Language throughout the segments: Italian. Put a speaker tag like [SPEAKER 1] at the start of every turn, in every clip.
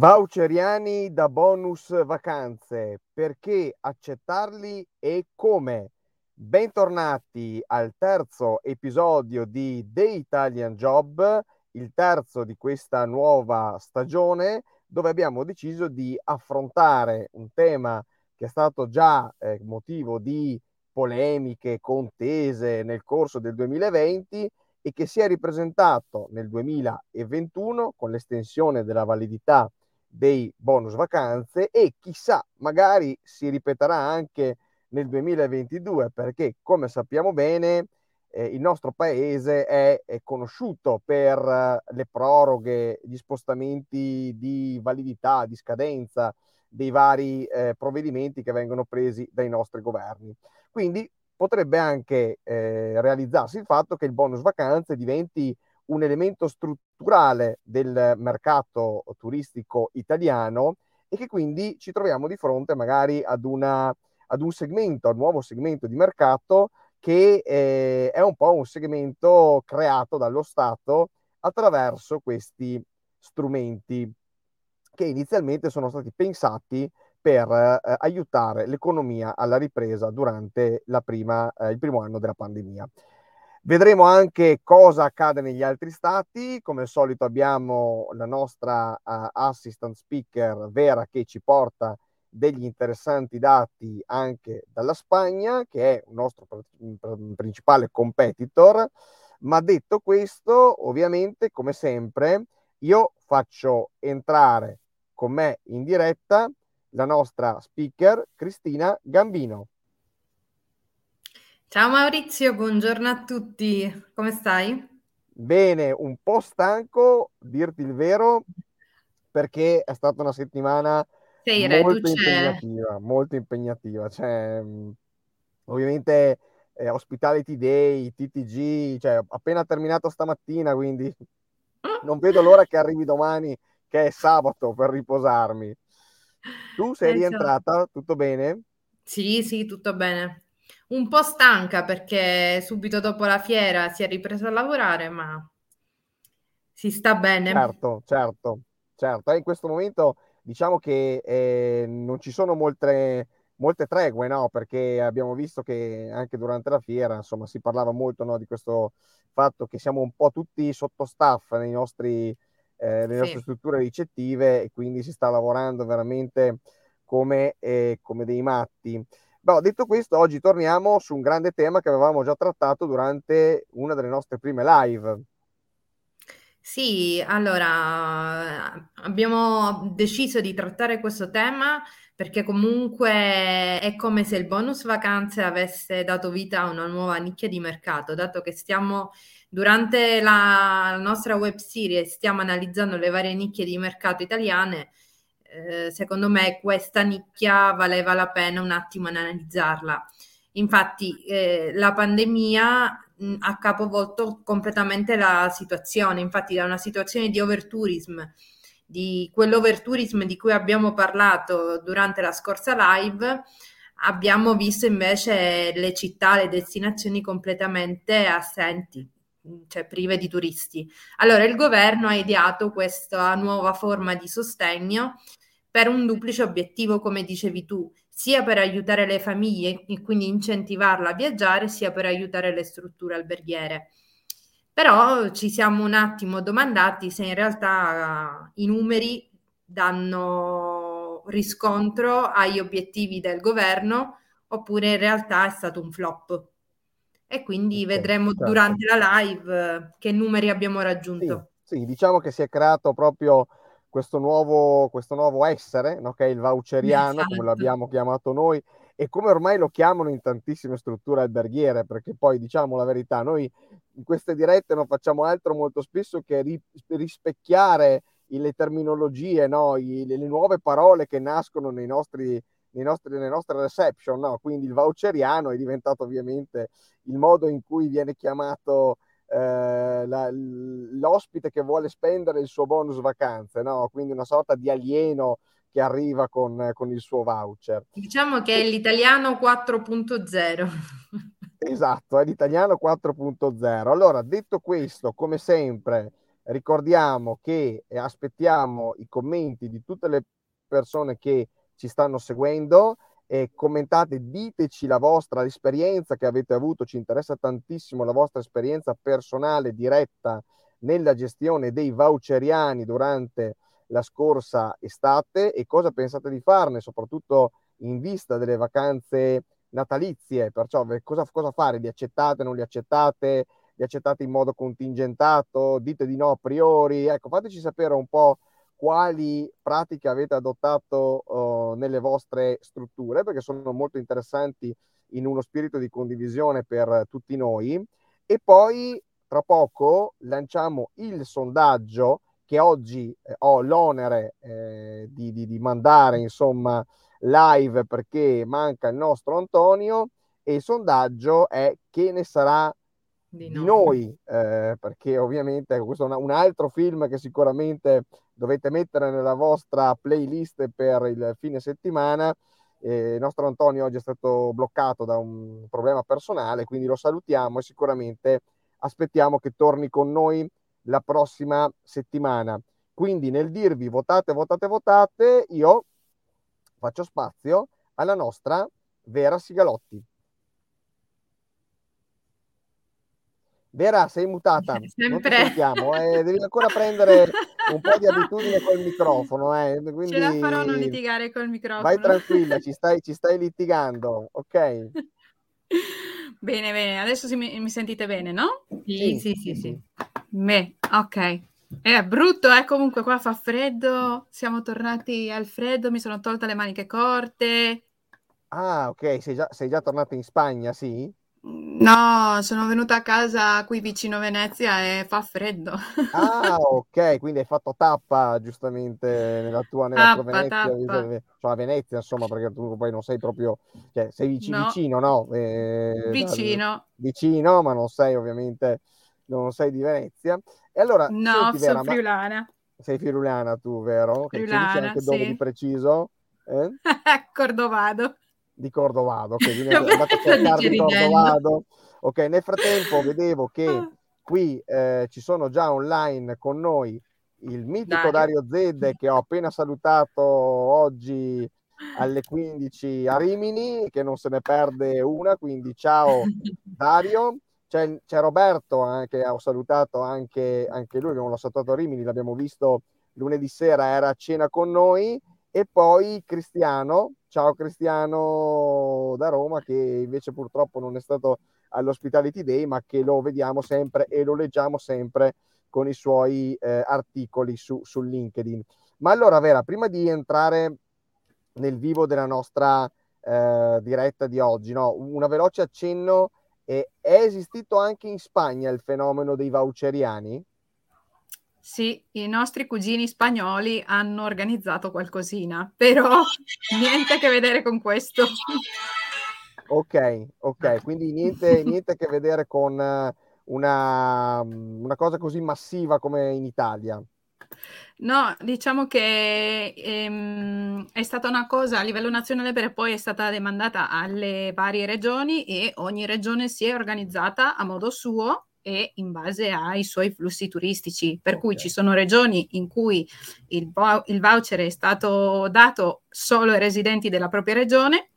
[SPEAKER 1] Voucheriani da bonus vacanze, perché accettarli e come? Bentornati al terzo episodio di The Italian Job, il terzo di questa nuova stagione, dove abbiamo deciso di affrontare un tema che è stato già eh, motivo di polemiche, contese nel corso del 2020 e che si è ripresentato nel 2021 con l'estensione della validità dei bonus vacanze e chissà, magari si ripeterà anche nel 2022 perché come sappiamo bene eh, il nostro paese è, è conosciuto per eh, le proroghe, gli spostamenti di validità, di scadenza dei vari eh, provvedimenti che vengono presi dai nostri governi. Quindi potrebbe anche eh, realizzarsi il fatto che il bonus vacanze diventi un elemento strutturale del mercato turistico italiano e che quindi ci troviamo di fronte magari ad, una, ad un segmento, a un nuovo segmento di mercato che eh, è un po' un segmento creato dallo Stato attraverso questi strumenti che inizialmente sono stati pensati per eh, aiutare l'economia alla ripresa durante prima, eh, il primo anno della pandemia. Vedremo anche cosa accade negli altri stati. Come al solito abbiamo la nostra uh, assistant speaker Vera che ci porta degli interessanti dati anche dalla Spagna, che è un nostro pr- principale competitor. Ma detto questo, ovviamente, come sempre, io faccio entrare con me in diretta la nostra speaker Cristina Gambino.
[SPEAKER 2] Ciao Maurizio, buongiorno a tutti, come stai?
[SPEAKER 1] Bene, un po' stanco, dirti il vero, perché è stata una settimana Sei molto reduce. impegnativa, molto impegnativa. Cioè, ovviamente eh, Hospitality Day, TTG, cioè appena terminato stamattina, quindi non vedo l'ora che arrivi domani, che è sabato, per riposarmi. Tu sei rientrata? Tutto bene?
[SPEAKER 2] Sì, sì, tutto bene un po' stanca perché subito dopo la fiera si è ripresa a lavorare, ma si sta bene.
[SPEAKER 1] Certo, certo, certo. E in questo momento diciamo che eh, non ci sono molte, molte tregue, no? Perché abbiamo visto che anche durante la fiera, insomma, si parlava molto no, di questo fatto che siamo un po' tutti sotto staff nei nostri, eh, nelle sì. nostre strutture ricettive e quindi si sta lavorando veramente come, eh, come dei matti. Beh, detto questo, oggi torniamo su un grande tema che avevamo già trattato durante una delle nostre prime live.
[SPEAKER 2] Sì, allora abbiamo deciso di trattare questo tema perché comunque è come se il bonus vacanze avesse dato vita a una nuova nicchia di mercato, dato che stiamo durante la nostra web series stiamo analizzando le varie nicchie di mercato italiane eh, secondo me questa nicchia valeva la pena un attimo analizzarla. Infatti eh, la pandemia mh, ha capovolto completamente la situazione, infatti da una situazione di overtourism, di quell'overtourism di cui abbiamo parlato durante la scorsa live, abbiamo visto invece le città, le destinazioni completamente assenti, cioè prive di turisti. Allora il governo ha ideato questa nuova forma di sostegno per un duplice obiettivo, come dicevi tu, sia per aiutare le famiglie e quindi incentivarla a viaggiare, sia per aiutare le strutture alberghiere. Però ci siamo un attimo domandati se in realtà i numeri danno riscontro agli obiettivi del governo oppure in realtà è stato un flop. E quindi okay, vedremo certo. durante la live che numeri abbiamo raggiunto.
[SPEAKER 1] Sì, sì, diciamo che si è creato proprio questo nuovo, questo nuovo essere, no? che è il voucheriano, esatto. come l'abbiamo chiamato noi, e come ormai lo chiamano in tantissime strutture alberghiere, perché poi diciamo la verità, noi in queste dirette non facciamo altro molto spesso che ri- rispecchiare le terminologie, no? I, le, le, nuove parole che nascono nei nostri, nostri, nelle nostre reception, no? quindi il voucheriano è diventato ovviamente il modo in cui viene chiamato eh, la, l'ospite che vuole spendere il suo bonus vacanze, no? quindi una sorta di alieno che arriva con, con il suo voucher.
[SPEAKER 2] Diciamo che è l'italiano 4.0.
[SPEAKER 1] Esatto, è l'italiano 4.0. Allora, detto questo, come sempre, ricordiamo che aspettiamo i commenti di tutte le persone che ci stanno seguendo e commentate, diteci la vostra esperienza che avete avuto, ci interessa tantissimo la vostra esperienza personale diretta nella gestione dei voucheriani durante la scorsa estate e cosa pensate di farne, soprattutto in vista delle vacanze natalizie, perciò cosa, cosa fare? Li accettate, non li accettate? Li accettate in modo contingentato? Dite di no a priori? Ecco, fateci sapere un po' quali pratiche avete adottato uh, nelle vostre strutture, perché sono molto interessanti in uno spirito di condivisione per tutti noi. E poi tra poco lanciamo il sondaggio che oggi eh, ho l'onere eh, di, di, di, mandare insomma live perché manca il nostro Antonio e il sondaggio è che ne sarà di, di noi, eh, perché ovviamente questo è un, un altro film che sicuramente dovete mettere nella vostra playlist per il fine settimana. Eh, il nostro Antonio oggi è stato bloccato da un problema personale, quindi lo salutiamo e sicuramente aspettiamo che torni con noi la prossima settimana. Quindi nel dirvi votate, votate, votate, io faccio spazio alla nostra Vera Sigalotti. Vera, sei mutata.
[SPEAKER 2] Sempre. Non
[SPEAKER 1] ti sentiamo, eh, devi ancora prendere un po' di abitudine col microfono. Eh.
[SPEAKER 2] Quindi... Ce la farò non litigare col microfono.
[SPEAKER 1] Vai tranquilla, ci stai, ci stai litigando, ok?
[SPEAKER 3] Bene, bene, adesso si, mi, mi, sentite bene, no?
[SPEAKER 2] Sì, sì, sì, sì.
[SPEAKER 3] Beh, ok. È brutto, eh, comunque qua fa freddo, siamo tornati al freddo, mi sono tolta le maniche corte.
[SPEAKER 1] Ah, ok, sei già, sei già tornata in Spagna, sì?
[SPEAKER 3] No, sono venuta a casa qui vicino Venezia e fa freddo.
[SPEAKER 1] Ah, ok, quindi hai fatto tappa giustamente nella tua, nella tua Venezia,
[SPEAKER 3] tappa.
[SPEAKER 1] cioè a Venezia, insomma, perché tu poi non sei proprio, cioè sei vici-
[SPEAKER 3] No,
[SPEAKER 1] vicino, no? Eh,
[SPEAKER 3] vicino.
[SPEAKER 1] vicino, ma non sei ovviamente, non sei di Venezia. E allora,
[SPEAKER 3] No,
[SPEAKER 1] senti Vera,
[SPEAKER 3] sono friulana.
[SPEAKER 1] sei friulana tu, vero? Che ci dici
[SPEAKER 3] Friulana,
[SPEAKER 1] anche dove di
[SPEAKER 3] sì.
[SPEAKER 1] preciso? Eh?
[SPEAKER 3] Cordovado.
[SPEAKER 1] Di Cordovado, ok, quindi andate a
[SPEAKER 2] Lo
[SPEAKER 1] cercare di. Cordovado. Ok, nel frattempo vedevo che
[SPEAKER 3] Ah.
[SPEAKER 1] qui eh, ci sono già online con noi il mitico
[SPEAKER 2] Dario.
[SPEAKER 1] Dario Zedde che ho appena salutato oggi alle 15 a Rimini, che non se ne perde una, quindi ciao Dario. C'è, c'è Roberto eh, che ho salutato anche, anche lui, abbiamo salutato a Rimini, l'abbiamo visto lunedì sera, era a cena con noi. E poi Cristiano, ciao Cristiano da Roma, che invece purtroppo non è stato all'Hospitality Day, ma che lo vediamo sempre e lo leggiamo sempre con i suoi eh, articoli su, su LinkedIn. Ma allora, Vera, prima di entrare nel vivo della nostra eh, diretta di oggi, no? una veloce accenno, eh, è esistito anche in Spagna il fenomeno dei voucheriani?
[SPEAKER 3] Sì, i nostri cugini spagnoli hanno organizzato qualcosina, però niente a che vedere con questo.
[SPEAKER 1] Ok, ok, quindi niente, niente a che vedere con eh, una, una cosa così massiva come in Italia.
[SPEAKER 3] No, diciamo che ehm, è stata una cosa a livello nazionale per poi è stata demandata alle varie regioni e ogni regione si è organizzata a modo suo e in base ai suoi flussi turistici. Per cui
[SPEAKER 1] Ok.
[SPEAKER 3] ci sono regioni in cui il, il voucher è stato dato solo ai residenti della propria regione,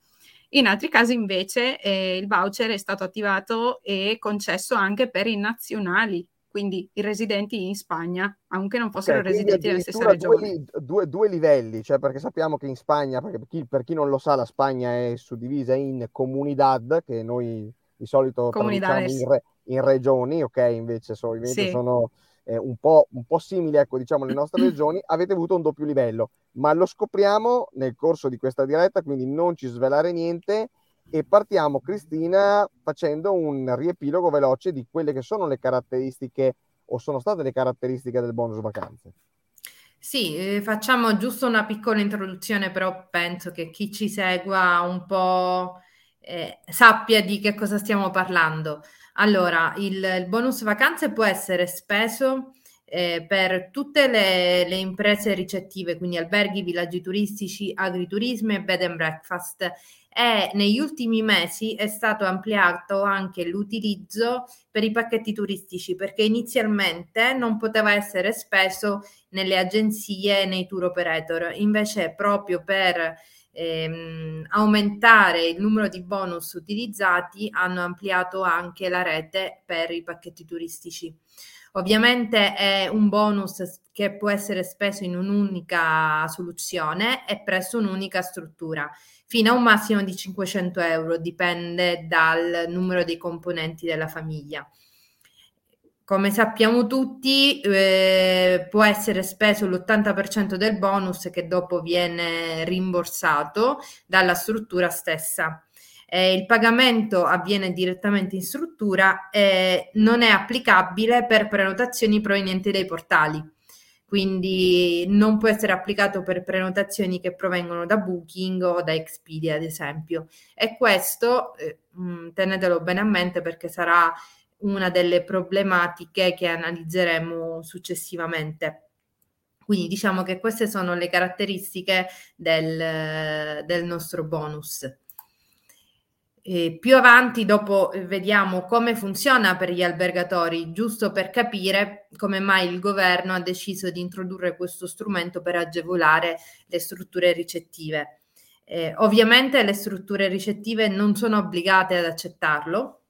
[SPEAKER 3] in altri casi invece eh, il voucher è stato attivato e concesso anche per i nazionali, quindi i residenti in Spagna, anche non fossero
[SPEAKER 1] Ok, quindi
[SPEAKER 3] residenti della stessa
[SPEAKER 1] due,
[SPEAKER 3] regione.
[SPEAKER 1] li- due- due livelli, cioè perché sappiamo che in Spagna, perché per chi, per chi non lo sa, la Spagna è suddivisa in comunidad, che noi di solito traduciamo
[SPEAKER 3] Comunidades.
[SPEAKER 1] in, re- in regioni, ok, invece so-
[SPEAKER 3] Sì.
[SPEAKER 1] sono eh, un po', un po' simili, ecco, diciamo, alle nostre regioni, avete avuto un doppio livello, ma lo scopriamo nel corso di questa diretta, quindi non ci svelare niente e partiamo, Cristina, facendo un riepilogo veloce di quelle che sono le caratteristiche o sono state le caratteristiche del bonus vacanze.
[SPEAKER 2] Sì, eh, facciamo giusto una piccola introduzione, però penso che chi ci segua un po' eh, sappia di che cosa stiamo parlando. Allora, il, il bonus vacanze può essere speso eh, per tutte le, le imprese ricettive, quindi alberghi, villaggi turistici, agriturismo e bed and breakfast. e negli ultimi mesi è stato ampliato anche l'utilizzo per i pacchetti turistici perché inizialmente non poteva essere speso nelle agenzie e nei tour operator, invece proprio per ehm, aumentare il numero di bonus utilizzati hanno ampliato anche la rete per i pacchetti turistici. Ovviamente è un bonus che può essere speso in un'unica soluzione e presso un'unica struttura fino a un massimo di 500 euro, dipende dal numero dei componenti della famiglia. Come sappiamo tutti, eh, può essere speso l'80% del bonus che dopo viene rimborsato dalla struttura stessa. Eh, il pagamento avviene direttamente in struttura e non è applicabile per prenotazioni provenienti dai portali quindi non può essere applicato per prenotazioni che provengono da Booking o da Expedia, ad esempio. E questo eh, tenetelo bene a mente perché sarà una delle problematiche che analizzeremo successivamente. Quindi diciamo che queste sono le caratteristiche del, del nostro bonus. E più avanti, dopo vediamo come funziona per gli albergatori, giusto per capire come mai il governo ha deciso di introdurre questo strumento per agevolare le strutture ricettive. Eh, ovviamente le strutture ricettive non sono obbligate ad accettarlo,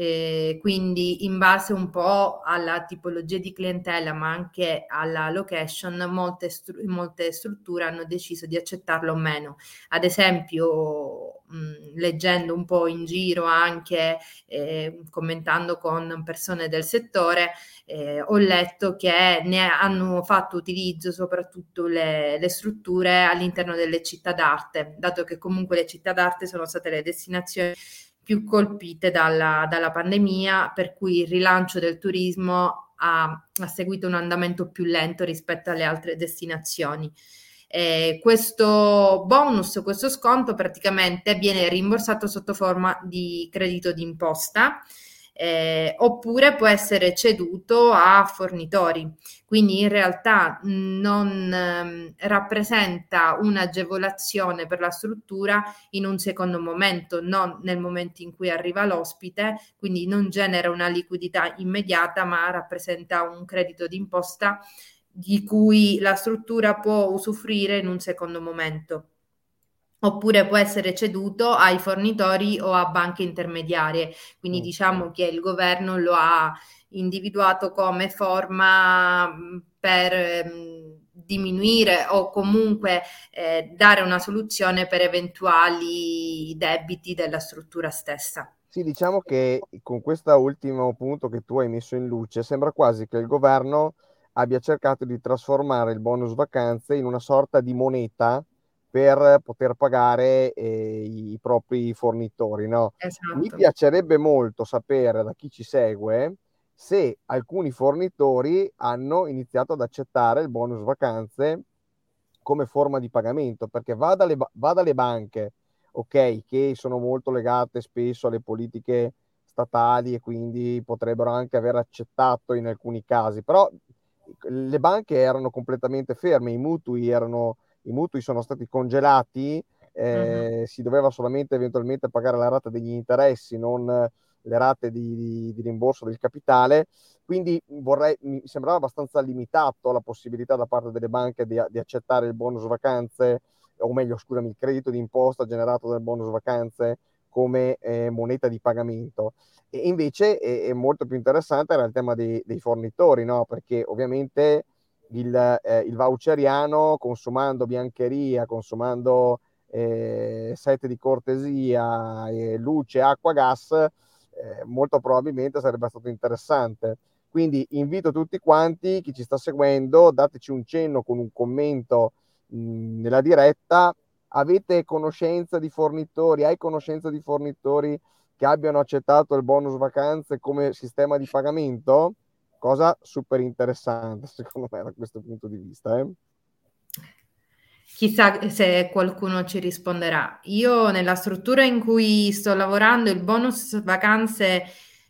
[SPEAKER 2] eh, quindi in base un po' alla tipologia di clientela ma anche alla location molte, stru- molte strutture hanno deciso di accettarlo o meno. Ad esempio mh, leggendo un po' in giro anche eh, commentando con persone del settore eh, ho letto che ne hanno fatto utilizzo soprattutto le, le strutture all'interno delle città d'arte dato che comunque le città d'arte sono state le destinazioni più colpite dalla, dalla pandemia, per cui il rilancio del turismo ha, ha, seguito un andamento più lento rispetto alle altre destinazioni. Eh, questo bonus, questo sconto praticamente viene rimborsato sotto forma di credito d'imposta eh, oppure può essere ceduto a fornitori. Quindi in realtà non ehm, rappresenta un'agevolazione per la struttura in un secondo momento, non nel momento in cui arriva l'ospite, quindi non genera una liquidità immediata, ma rappresenta un credito d'imposta di cui la struttura può usufruire in un secondo momento oppure può essere ceduto ai fornitori o a banche intermediarie. Quindi diciamo che il governo lo ha individuato come forma per diminuire o comunque eh, dare una soluzione per eventuali debiti della struttura stessa.
[SPEAKER 1] Sì, diciamo che con questo ultimo punto che tu hai messo in luce sembra quasi che il governo abbia cercato di trasformare il bonus vacanze in una sorta di moneta per poter pagare eh, i propri fornitori. No? Esatto. Mi piacerebbe molto sapere da chi ci segue se alcuni fornitori hanno iniziato ad accettare il bonus vacanze come forma di pagamento, perché va dalle, va dalle banche, ok, che sono molto legate spesso alle politiche statali e quindi potrebbero anche aver accettato in alcuni casi, però le banche erano completamente ferme, i mutui erano i mutui sono stati congelati, eh, uh-huh. si doveva solamente eventualmente pagare la rata degli interessi, non le rate di, di, di rimborso del capitale. Quindi vorrei, mi sembrava abbastanza limitato la possibilità da parte delle banche di, di accettare il bonus vacanze, o meglio, scusami, il credito d'imposta generato dal bonus vacanze come eh, moneta di pagamento. E invece è, è, molto più interessante era il tema dei, dei fornitori, no? perché ovviamente il, eh, il voucheriano consumando biancheria, consumando eh, set di cortesia, eh, luce, acqua, gas, eh, molto probabilmente sarebbe stato interessante. Quindi invito tutti quanti, chi ci sta seguendo, dateci un cenno con un commento mh, nella diretta. Avete conoscenza di fornitori? Hai conoscenza di fornitori che abbiano accettato il bonus vacanze come sistema di pagamento? Cosa super interessante secondo me da questo punto di vista. Eh?
[SPEAKER 2] Chissà se qualcuno ci risponderà. Io nella struttura in cui sto lavorando il bonus vacanze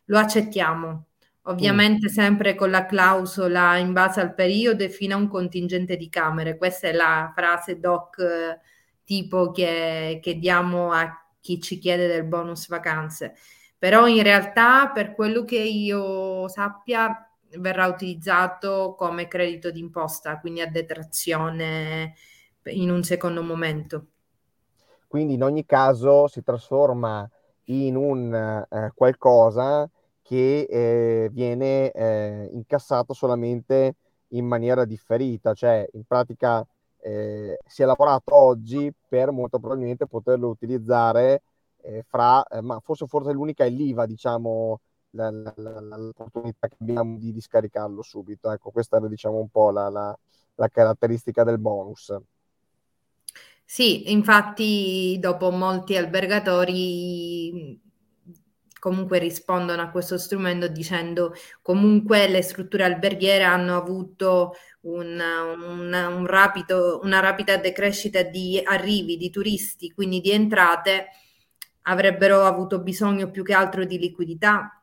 [SPEAKER 2] lo accettiamo, ovviamente mm. sempre con la clausola in base al periodo e fino a un contingente di camere. Questa è la frase doc tipo che, che diamo a chi ci chiede del bonus vacanze. Però in realtà, per quello che io sappia, verrà utilizzato come credito d'imposta, quindi a detrazione in un secondo momento.
[SPEAKER 1] Quindi in ogni caso si trasforma in un eh, qualcosa che eh, viene eh, incassato solamente in maniera differita, cioè in pratica eh, si è lavorato oggi per molto probabilmente poterlo utilizzare eh, fra, eh, ma forse, forse l'unica è l'IVA, diciamo, la, la, la, l'opportunità che abbiamo di, di, scaricarlo subito. Ecco, questa era diciamo un po' la, caratteristica del bonus.
[SPEAKER 2] Sì, infatti dopo molti albergatori comunque rispondono a questo strumento dicendo comunque le strutture alberghiere hanno avuto una, una, un rapido, una rapida decrescita di arrivi di turisti, quindi di entrate, avrebbero avuto bisogno più che altro di liquidità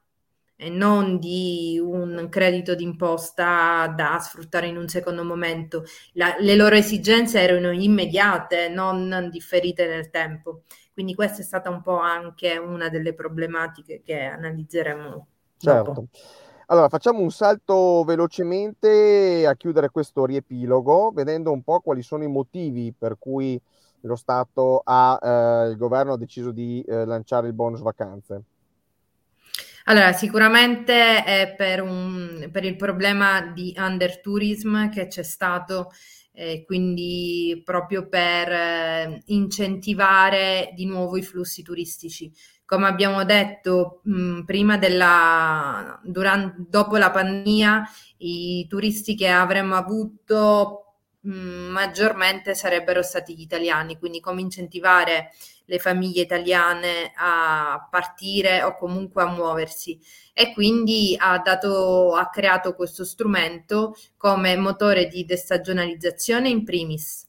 [SPEAKER 2] e non di un credito d'imposta da sfruttare in un secondo momento. La, le loro esigenze erano immediate, non differite nel tempo. Quindi questa è stata un po' anche una delle problematiche che analizzeremo.
[SPEAKER 1] Certo. Allora, facciamo un salto velocemente a chiudere questo riepilogo, vedendo un po' quali sono i motivi per cui lo Stato ha, eh, il governo ha deciso di eh, lanciare il bonus vacanze.
[SPEAKER 2] Allora, sicuramente è per, un, per il problema di undertourism che c'è stato, eh, quindi proprio per eh, incentivare di nuovo i flussi turistici. Come abbiamo detto mh, prima della, durante, dopo la pandemia, i turisti che avremmo avuto mh, maggiormente sarebbero stati gli italiani, quindi come incentivare le famiglie italiane a partire o comunque a muoversi. E quindi ha, dato, ha creato questo strumento come motore di destagionalizzazione in primis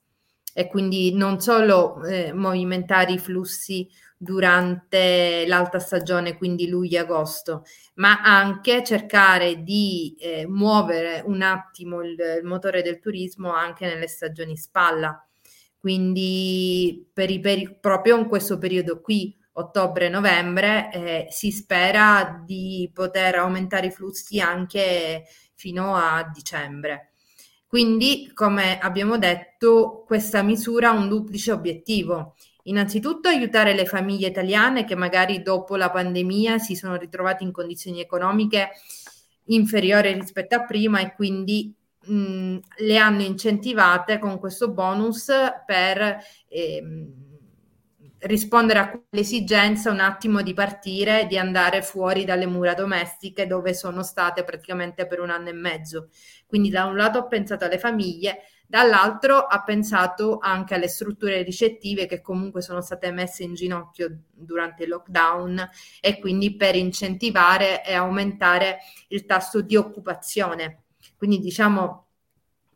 [SPEAKER 2] e quindi non solo eh, movimentare i flussi durante l'alta stagione, quindi luglio-agosto, ma anche cercare di eh, muovere un attimo il, il, motore del turismo anche nelle stagioni spalla. Quindi per i, per, proprio in questo periodo qui, ottobre-novembre, eh, si spera di poter aumentare i flussi anche fino a dicembre. Quindi, come abbiamo detto, questa misura ha un duplice obiettivo. Innanzitutto aiutare le famiglie italiane che magari dopo la pandemia si sono ritrovate in condizioni economiche inferiori rispetto a prima e quindi mh, le hanno incentivate con questo bonus per eh, rispondere a quell'esigenza un attimo di partire, di andare fuori dalle mura domestiche dove sono state praticamente per un anno e mezzo. Quindi da un lato ho pensato alle famiglie, dall'altro ha pensato anche alle strutture ricettive che comunque sono state messe in ginocchio durante il lockdown e quindi per incentivare e aumentare il tasso di occupazione. Quindi diciamo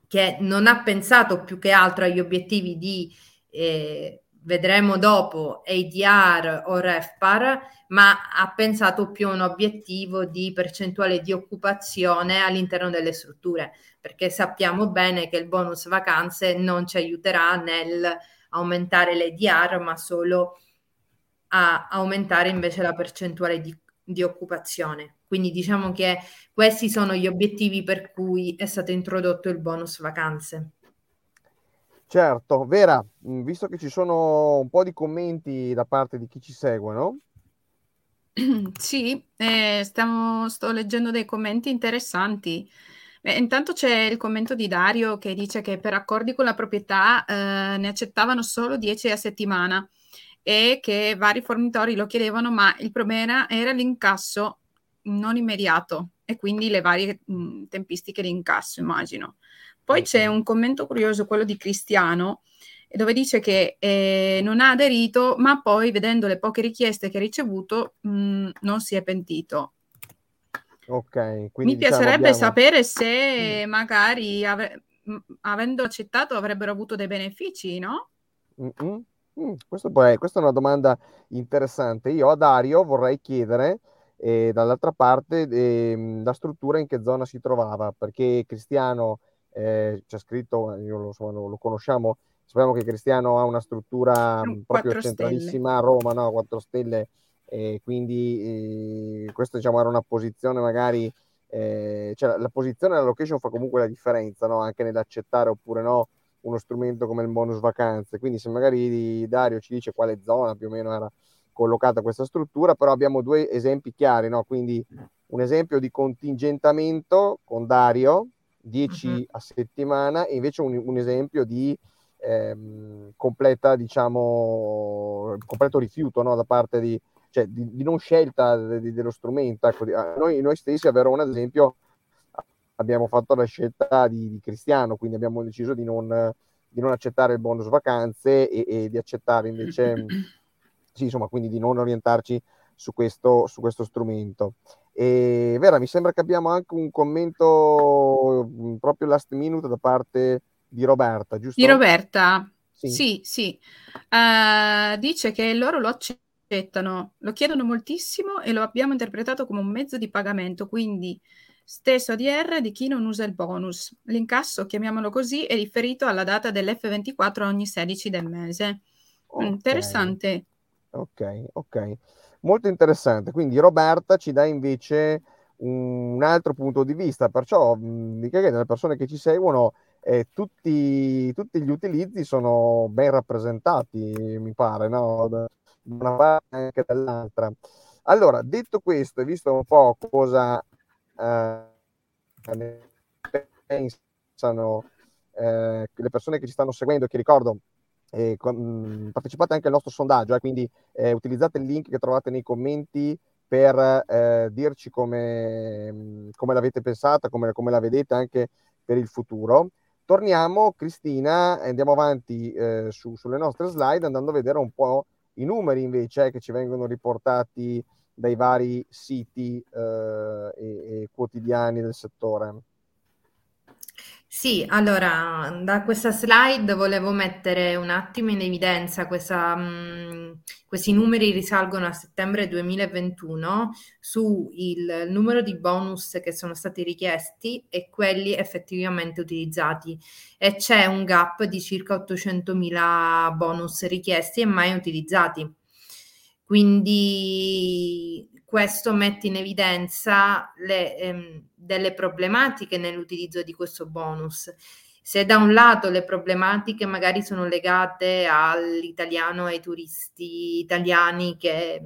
[SPEAKER 2] che non ha pensato più che altro agli obiettivi di eh, vedremo dopo ADR o REFPAR, ma ha pensato più a un obiettivo di percentuale di occupazione all'interno delle strutture perché sappiamo bene che il bonus vacanze non ci aiuterà nel aumentare l'EDR, ma solo a aumentare invece la percentuale di, di occupazione. Quindi diciamo che questi sono gli obiettivi per cui è stato introdotto il bonus vacanze.
[SPEAKER 1] Certo, Vera, mm, visto che ci sono un po' di commenti da parte di chi ci segue, no?
[SPEAKER 3] Sì, eh, stiamo, sto leggendo dei commenti interessanti. Beh, intanto c'è il commento di Dario che dice che per accordi con la proprietà eh, ne accettavano solo 10 a settimana e che vari fornitori lo chiedevano, ma il problema era l'incasso non immediato e quindi le varie mh, tempistiche di incasso, immagino. Poi c'è un commento curioso, quello di Cristiano, dove dice che eh, non ha aderito, ma poi vedendo le poche richieste che ha ricevuto mh, non si è pentito.
[SPEAKER 1] Ok,
[SPEAKER 3] quindi Mi diciamo piacerebbe abbiamo... sapere se magari ave... avendo accettato avrebbero avuto dei benefici, no?
[SPEAKER 1] Mm, questo poi, questa è una domanda interessante. Io a Dario vorrei chiedere, eh, dall'altra parte, eh, la struttura in che zona si trovava, perché Cristiano eh, ha scritto, io lo, insomma, lo, conosciamo, Sappiamo che Cristiano ha una struttura proprio centralissima a Roma, no? 4 stelle, e quindi eh, questa diciamo era una posizione magari, eh, cioè la posizione e la location fa comunque la differenza, no? Anche nell'accettare oppure no uno strumento come il bonus vacanze. Quindi se magari Dario ci dice quale zona più o meno era collocata questa struttura, però abbiamo due esempi chiari, no? Quindi un esempio di contingentamento con Dario, 10 uh-huh. a settimana, e invece un, un esempio di ehm, completa, diciamo, completo rifiuto no? da parte di, cioè, di, di non scelta di, dello strumento. Ecco, noi, noi, stessi a Verona, ad esempio, abbiamo fatto la scelta di, di Cristiano, quindi abbiamo deciso di non, di non accettare il bonus vacanze e, e di accettare invece, sì, insomma, quindi di non orientarci su questo, su questo strumento. E Vera, mi sembra che abbiamo anche un commento mm, proprio last minute da parte di Roberta, giusto?
[SPEAKER 3] Di Roberta, sì, sì. sì. Uh, dice che loro lo accettano, lo chiedono moltissimo e lo abbiamo interpretato come un mezzo di pagamento, quindi stesso ADR di chi non usa il bonus. L'incasso, chiamiamolo così, è riferito alla data dell'F24 ogni 16 del mese. Okay. Interessante.
[SPEAKER 1] Ok, ok. Molto interessante. Quindi Roberta ci dà invece un altro punto di vista, perciò che le persone che ci seguono, eh, tutti, tutti, gli utilizzi sono ben rappresentati, mi pare, no? da una parte anche dall'altra. Allora, detto questo, e visto un po' cosa eh, pensano eh, le persone che ci stanno seguendo, che ricordo eh, partecipate anche al nostro sondaggio, eh, quindi eh, utilizzate il link che trovate nei commenti per eh, dirci come, come, l'avete pensata, come, come, la vedete anche per il futuro. Torniamo, Cristina, andiamo avanti eh, su, sulle nostre slide andando a vedere un po' i numeri invece eh, che ci vengono riportati dai vari siti e, e quotidiani del settore.
[SPEAKER 2] Sì, allora da questa slide volevo mettere un attimo in evidenza questa, mh, questi numeri risalgono a settembre 2021 su il numero di bonus che sono stati richiesti e quelli effettivamente utilizzati e c'è un gap di circa 800.000 bonus richiesti e mai utilizzati. Quindi questo mette in evidenza le, ehm, delle problematiche nell'utilizzo di questo bonus. Se da un lato le problematiche magari sono legate all'italiano ai turisti italiani che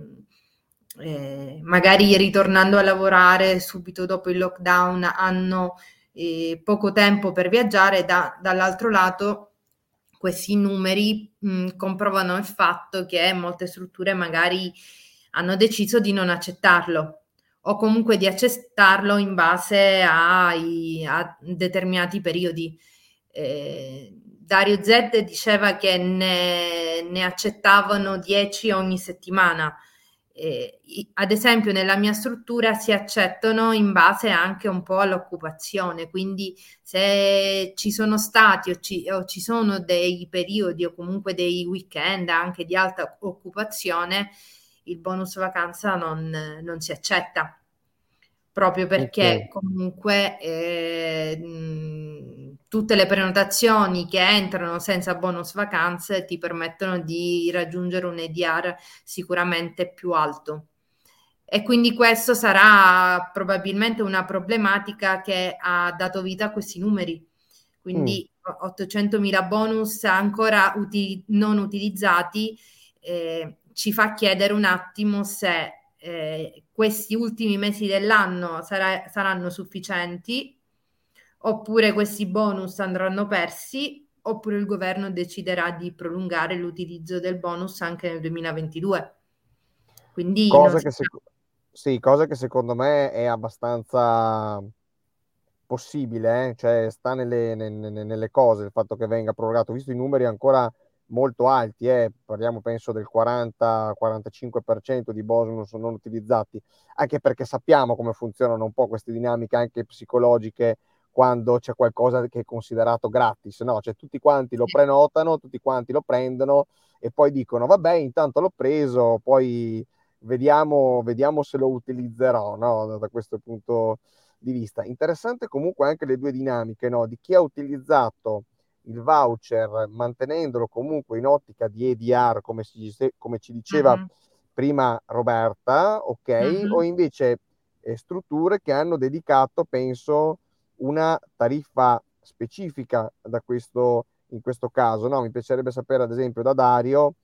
[SPEAKER 2] eh, magari ritornando a lavorare subito dopo il lockdown hanno eh, poco tempo per viaggiare, da, dall'altro lato questi numeri mh, comprovano il fatto che molte strutture magari hanno deciso di non accettarlo o comunque di accettarlo in base ai, a determinati periodi. Eh, Dario Z diceva che ne, ne accettavano 10 ogni settimana. Eh, ad esempio, nella mia struttura si accettano in base anche un po' all'occupazione, quindi se ci sono stati o ci, o ci sono dei periodi o comunque dei weekend anche di alta occupazione, il bonus vacanza non, non si accetta proprio perché okay. comunque eh, tutte le prenotazioni che entrano senza bonus vacanze ti permettono di raggiungere un EDR sicuramente più alto. E quindi questo sarà probabilmente una problematica che ha dato vita a questi numeri. Quindi mm. 800.000 bonus ancora uti- non utilizzati eh, ci fa chiedere un attimo se eh, questi ultimi mesi dell'anno sarà, saranno sufficienti oppure questi bonus andranno persi oppure il governo deciderà di prolungare l'utilizzo del bonus anche nel 2022. Quindi
[SPEAKER 1] cosa che, sec- sì, cosa che secondo me è abbastanza possibile, eh? cioè sta nelle, nelle, nelle, cose il fatto che venga prorogato, visto i numeri ancora molto alti, eh, parliamo penso del 40-45% di bonus non utilizzati, anche perché sappiamo come funzionano un po' queste dinamiche anche psicologiche quando c'è qualcosa che è considerato gratis, no? Cioè tutti quanti lo prenotano, tutti quanti lo prendono e poi dicono vabbè intanto l'ho preso, poi vediamo, vediamo se lo utilizzerò, no? Da questo punto di vista. Interessante comunque anche le due dinamiche, no? Di chi ha utilizzato il voucher mantenendolo comunque in ottica di EDR, come, si, come ci diceva mm-hmm. prima Roberta, ok? Mm-hmm. O invece eh, strutture che hanno dedicato, penso, una tariffa specifica da questo, in questo caso. No? Mi piacerebbe sapere, ad esempio, da Dario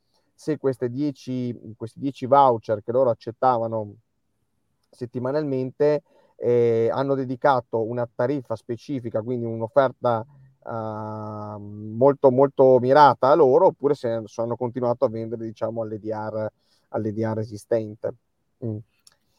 [SPEAKER 1] se dieci, questi 10 voucher che loro accettavano settimanalmente eh, hanno dedicato una tariffa specifica, quindi un'offerta uh, molto, molto mirata a loro, oppure se hanno continuato a vendere diciamo, all'EDR, all'EDR esistente.
[SPEAKER 2] Mm.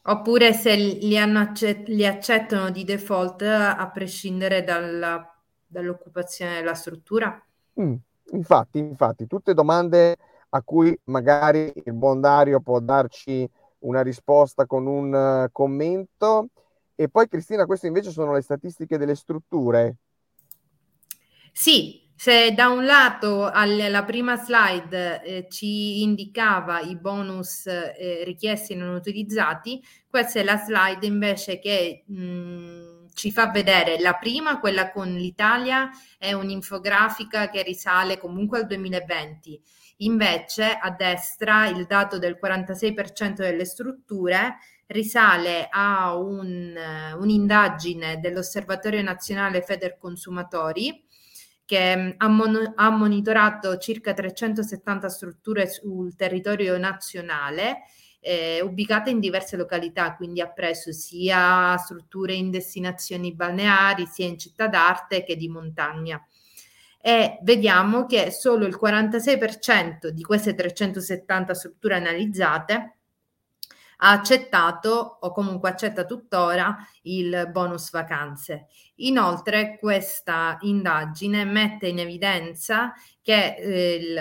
[SPEAKER 2] Oppure se li, accett- li, accettano di default a prescindere dalla, dall'occupazione della struttura?
[SPEAKER 1] Mm. Infatti, infatti, tutte domande a cui magari il buon Dario può darci una risposta con un uh, commento. E poi Cristina, queste invece sono le statistiche delle strutture.
[SPEAKER 2] Sì, se da un lato alla prima slide eh, ci indicava i bonus eh, richiesti e non utilizzati, questa è la slide invece che mh, mm, ci fa vedere la prima, quella con l'Italia, è un'infografica che risale comunque al 2020 Invece a destra il dato del 46% delle strutture risale a un, un'indagine dell'Osservatorio Nazionale Feder Consumatori che mm, ha, mon- ha, monitorato circa 370 strutture sul territorio nazionale eh, ubicate in diverse località, quindi ha preso sia strutture in destinazioni balneari, sia in città d'arte che di montagna. E vediamo che solo il 46% di queste 370 strutture analizzate ha accettato o comunque accetta tuttora il bonus vacanze. Inoltre questa indagine mette in evidenza che eh, il,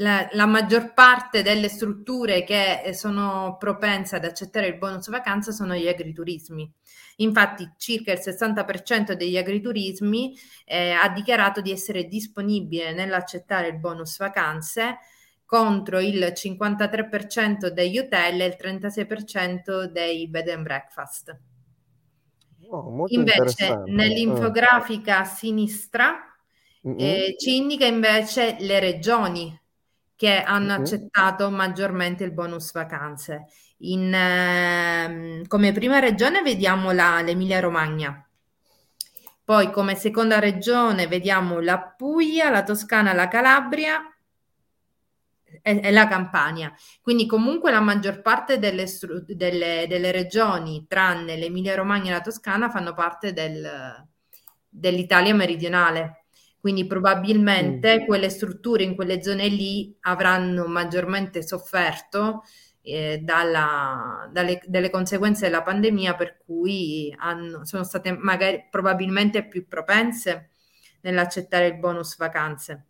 [SPEAKER 2] la, la, maggior parte delle strutture che sono propense ad accettare il bonus vacanza sono gli agriturismi. Infatti circa il 60% degli agriturismi eh, ha dichiarato di essere disponibile nell'accettare il bonus vacanze contro il 53% degli hotel e il 36% dei bed and breakfast. Oh, invece nell'infografica a sinistra eh, ci indica invece le regioni che hanno uh-huh. accettato maggiormente il bonus vacanze. In, eh, come prima regione vediamo la, l'Emilia Romagna. Poi come seconda regione vediamo la Puglia, la Toscana, la Calabria e, e la Campania. Quindi comunque la maggior parte delle, delle, delle regioni, tranne l'Emilia Romagna e la Toscana, fanno parte del, dell'Italia meridionale. Quindi probabilmente mm. quelle strutture in quelle zone lì avranno maggiormente sofferto eh, dalla, dalle, delle conseguenze della pandemia per cui hanno, sono state magari probabilmente più propense nell'accettare il bonus vacanze.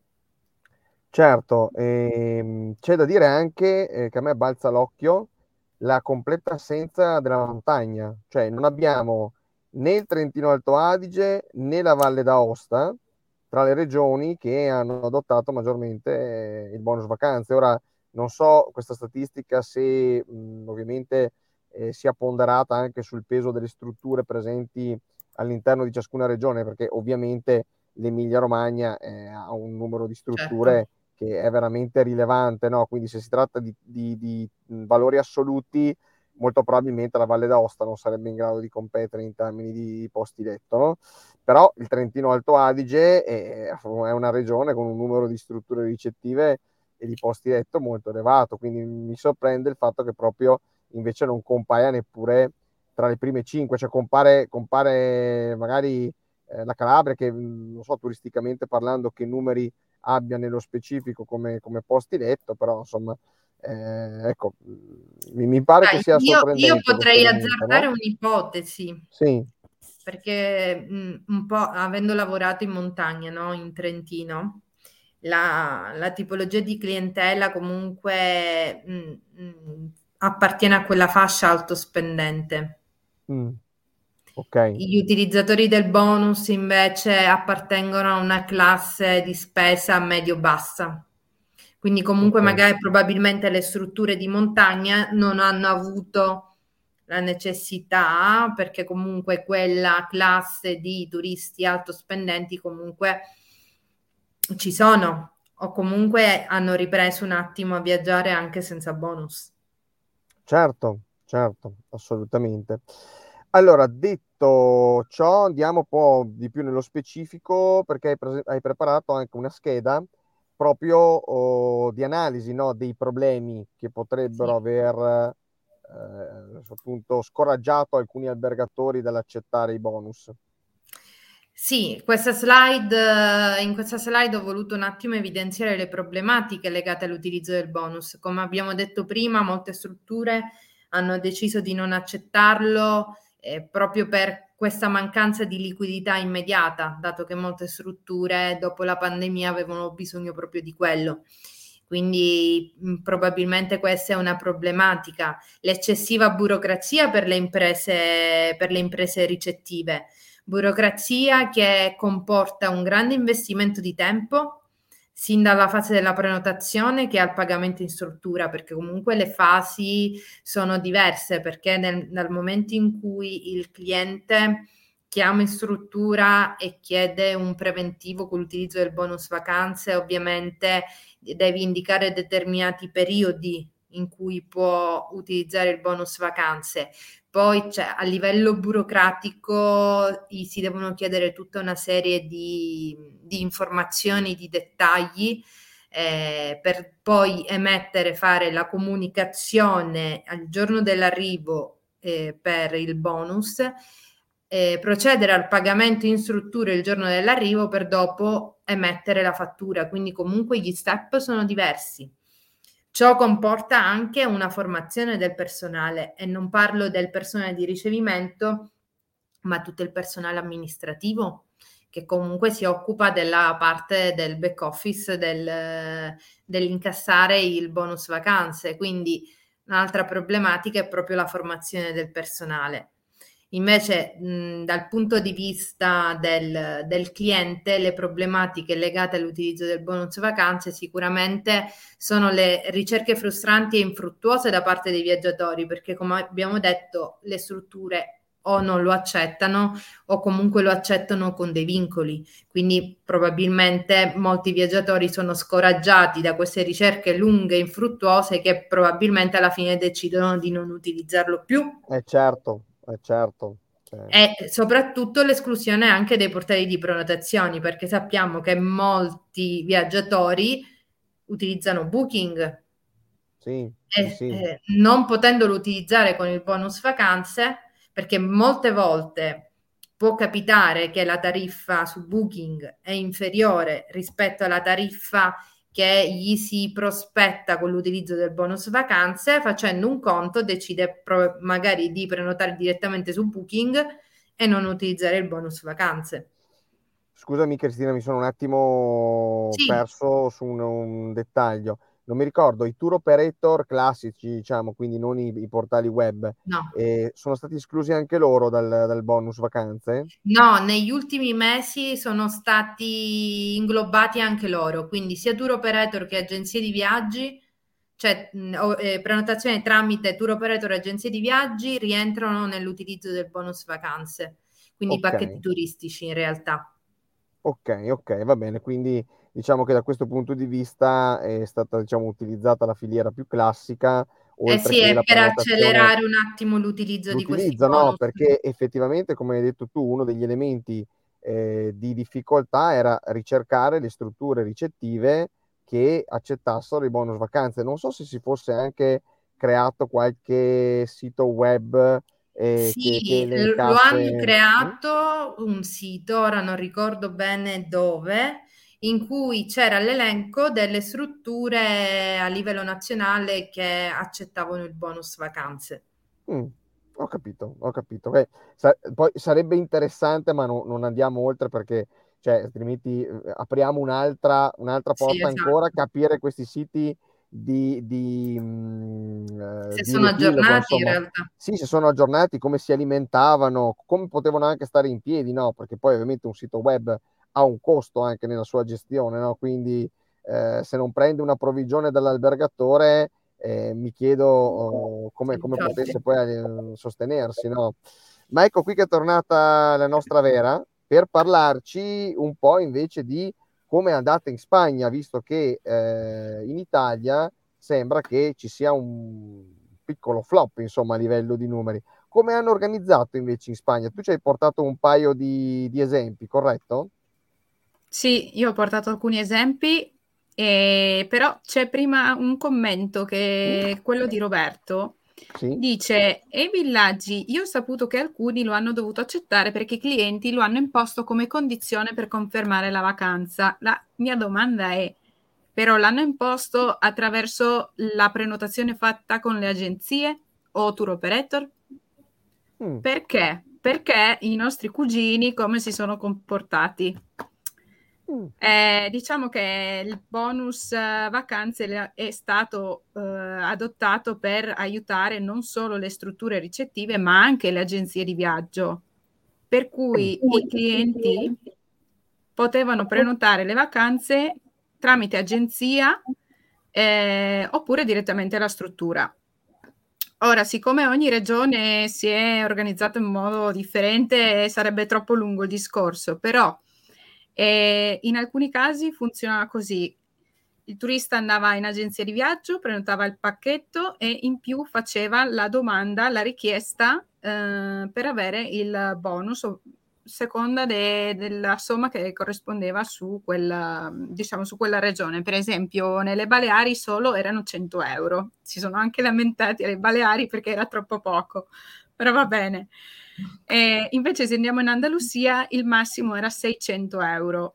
[SPEAKER 1] Certo, ehm, c'è da dire anche eh, che a me balza l'occhio la completa assenza della montagna, cioè non abbiamo né il Trentino Alto Adige né la Valle d'Aosta tra le regioni che hanno adottato maggiormente eh, il bonus vacanze. Ora, non so questa statistica se mh, ovviamente eh, sia ponderata anche sul peso delle strutture presenti all'interno di ciascuna regione, perché ovviamente l'Emilia Romagna eh, ha un numero di strutture certo. Che è veramente rilevante, no? quindi se si tratta di, di, di valori assoluti, molto probabilmente la Valle d'Aosta non sarebbe in grado di competere in termini di posti letto, no? però il Trentino Alto Adige è, è una regione con un numero di strutture ricettive e di posti letto molto elevato, quindi mi sorprende il fatto che proprio invece non compaia neppure tra le prime cinque, cioè compare, compare magari eh, la Calabria che non so turisticamente parlando che numeri abbia nello specifico come, come posti letto, però insomma eh, ecco, mi, mi pare Dai, che sia io, sorprendente.
[SPEAKER 2] Io potrei azzardare no? un'ipotesi. Sì. Perché mh, un po' avendo lavorato in montagna, no? in Trentino, la, la tipologia di clientela comunque mh, mh, appartiene a quella fascia alto spendente. Mm. Okay. Gli utilizzatori del bonus invece appartengono a una classe di spesa medio-bassa. Quindi comunque okay. magari probabilmente le strutture di montagna non hanno avuto la necessità, perché comunque quella classe di turisti alto spendenti comunque ci sono o comunque hanno ripreso un attimo a viaggiare anche senza bonus.
[SPEAKER 1] Certo, certo, assolutamente. Allora, detto ciò, andiamo un po' di più nello specifico perché hai, pre- hai preparato anche una scheda proprio oh, di analisi no, dei problemi che potrebbero sì. aver eh, appunto scoraggiato alcuni albergatori dall'accettare i bonus.
[SPEAKER 2] Sì, questa slide, in questa slide ho voluto un attimo evidenziare le problematiche legate all'utilizzo del bonus. Come abbiamo detto prima, molte strutture hanno deciso di non accettarlo eh, proprio per questa mancanza di liquidità immediata, dato che molte strutture dopo la pandemia avevano bisogno proprio di quello. Quindi mh, probabilmente questa è una problematica. L'eccessiva burocrazia per le imprese, per le imprese ricettive. Burocrazia che comporta un grande investimento di tempo, sin dalla fase della prenotazione che al pagamento in struttura, perché comunque le fasi sono diverse, perché nel, nel momento in cui il cliente chiama in struttura e chiede un preventivo con l'utilizzo del bonus vacanze, ovviamente devi indicare determinati periodi in cui può utilizzare il bonus vacanze. Poi cioè, a livello burocratico si devono chiedere tutta una serie di, di informazioni, di dettagli eh, per poi emettere, fare la comunicazione al giorno dell'arrivo eh, per il bonus, eh, procedere al pagamento in struttura il giorno dell'arrivo per dopo emettere la fattura. Quindi comunque gli step sono diversi. Ciò comporta anche una formazione del personale e non parlo del personale di ricevimento, ma tutto il personale amministrativo che comunque si occupa della parte del back office del, dell'incassare il bonus vacanze. Quindi un'altra problematica è proprio la formazione del personale. Invece, mh, dal punto di vista del, del, cliente, le problematiche legate all'utilizzo del bonus vacanze sicuramente sono le ricerche frustranti e infruttuose da parte dei viaggiatori, perché come abbiamo detto, le strutture o non lo accettano o comunque lo accettano con dei vincoli. Quindi probabilmente molti viaggiatori sono scoraggiati da queste ricerche lunghe e infruttuose che probabilmente alla fine decidono di non utilizzarlo più.
[SPEAKER 1] Eh certo, eh certo.
[SPEAKER 2] E soprattutto l'esclusione anche dei portali di prenotazioni, perché sappiamo che molti viaggiatori utilizzano Booking.
[SPEAKER 1] Sì,
[SPEAKER 2] e,
[SPEAKER 1] sì.
[SPEAKER 2] Eh, non potendolo utilizzare con il bonus vacanze, perché molte volte può capitare che la tariffa su Booking è inferiore rispetto alla tariffa che gli si prospetta con l'utilizzo del bonus vacanze, facendo un conto decide pro- magari di prenotare direttamente su Booking e non utilizzare il bonus vacanze.
[SPEAKER 1] Scusami Cristina, mi sono un attimo sì. perso su un, un, dettaglio. Non mi ricordo, i tour operator classici, diciamo, quindi non i, i portali web,
[SPEAKER 2] no.
[SPEAKER 1] eh, sono stati esclusi anche loro dal, dal bonus vacanze?
[SPEAKER 2] No, negli ultimi mesi sono stati inglobati anche loro, quindi sia tour operator che agenzie di viaggi, cioè mh, eh, prenotazioni tramite tour operator e agenzie di viaggi rientrano nell'utilizzo del bonus vacanze, quindi okay. pacchetti turistici in realtà.
[SPEAKER 1] Ok, ok, va bene, quindi diciamo che da questo punto di vista è stata diciamo, utilizzata la filiera più classica.
[SPEAKER 2] Eh sì, è per accelerare un attimo l'utilizzo, l'utilizzo di questi
[SPEAKER 1] bonus. no, perché effettivamente, come hai detto tu, uno degli elementi eh, di difficoltà era ricercare le strutture ricettive che accettassero i bonus vacanze. Non so se si fosse anche creato qualche sito web
[SPEAKER 2] eh, sì, che, che lo hanno creato un sito, ora non ricordo bene dove, in cui c'era l'elenco delle strutture a livello nazionale che accettavano il bonus vacanze.
[SPEAKER 1] Mm, ho capito, ho capito. Eh, sa- poi sarebbe interessante, ma no, non andiamo oltre perché cioè, altrimenti eh, apriamo un'altra, un'altra porta sì, esatto. ancora, capire questi siti di, di,
[SPEAKER 2] mh, mm, se di sono aggiornati insomma, in realtà.
[SPEAKER 1] Sì, se sono aggiornati, come si alimentavano, come potevano anche stare in piedi, no? Perché poi ovviamente un sito web ha un costo anche nella sua gestione, no? quindi eh, se non prende una provvigione dall'albergatore eh, mi chiedo oh, come, come potesse poi eh, sostenersi. No? Ma ecco qui che è tornata la nostra Vera per parlarci un po' invece di come è andata in Spagna, visto che eh, in Italia sembra che ci sia un piccolo flop, insomma, a livello di numeri. Come hanno organizzato invece in Spagna? Tu ci hai portato un paio di, di esempi, corretto?
[SPEAKER 3] Sì, io ho portato alcuni esempi, eh, però c'è prima un commento che è quello di Roberto. Sì. Dice, e i villaggi, io ho saputo che alcuni lo hanno dovuto accettare perché i clienti lo hanno imposto come condizione per confermare la vacanza. La mia domanda è, però l'hanno imposto attraverso la prenotazione fatta con le agenzie o tour operator? Mm. Perché? Perché i nostri cugini come si sono comportati? Mm. Eh, diciamo che il bonus uh, vacanze è stato uh, adottato per aiutare non solo le strutture ricettive, ma anche le agenzie di viaggio. Per cui mm. i clienti potevano prenotare le vacanze tramite agenzia eh, oppure direttamente alla struttura. Ora, siccome ogni regione si è organizzata in modo differente, sarebbe troppo lungo il discorso, però eh, in alcuni casi funzionava così. Il turista andava in agenzia di viaggio, prenotava il pacchetto e in più faceva la domanda, la richiesta eh, per avere il bonus seconda de, della somma che corrispondeva su quella, diciamo, su quella regione. Per esempio, nelle Baleari solo erano 100 euro. Si sono anche lamentati alle Baleari perché era troppo poco, però va bene. E invece, se andiamo in Andalusia, il massimo era 600 euro.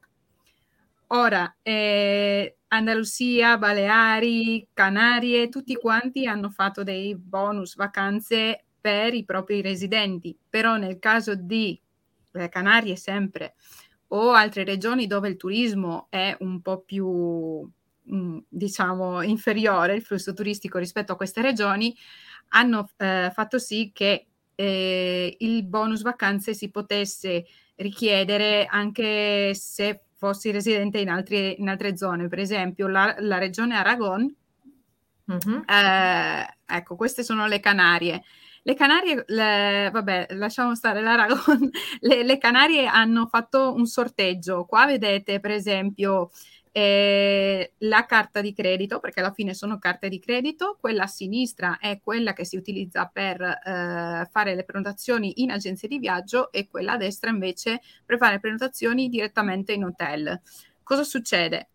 [SPEAKER 3] Ora, eh, Andalusia, Baleari, Canarie, tutti quanti hanno fatto dei bonus vacanze per i propri residenti, però nel caso di le Canarie sempre, o altre regioni dove il turismo è un po' più, mm, diciamo, inferiore, il flusso turistico rispetto a queste regioni, hanno eh, fatto sì che eh, il bonus vacanze si potesse richiedere anche se fossi residente in, altri, in altre zone, per esempio la, la regione Aragon. Mm-hmm. Eh, ecco, queste sono le Canarie. Le Canarie, le, vabbè, lasciamo stare l'Aragon, le, le Canarie hanno fatto un sorteggio. Qua vedete, per esempio, eh, la carta di credito, perché alla fine sono carte di credito, quella a sinistra è quella che si utilizza per eh, fare le prenotazioni in agenzie di viaggio e quella a destra invece per fare prenotazioni direttamente in hotel. Cosa succede?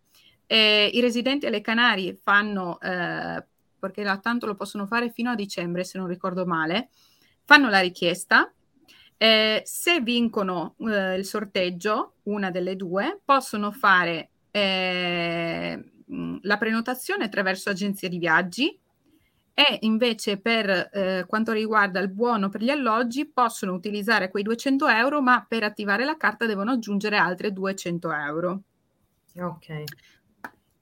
[SPEAKER 3] Eh, I residenti alle Canarie fanno eh, perché là tanto lo possono fare fino a dicembre, se non ricordo male, fanno la richiesta. Eh, se vincono eh, il sorteggio, una delle due, possono fare eh, la prenotazione attraverso agenzie di viaggi e invece per eh, quanto riguarda il buono per gli alloggi possono utilizzare quei 200 euro, ma per attivare la carta devono aggiungere altre 200 euro.
[SPEAKER 2] Ok.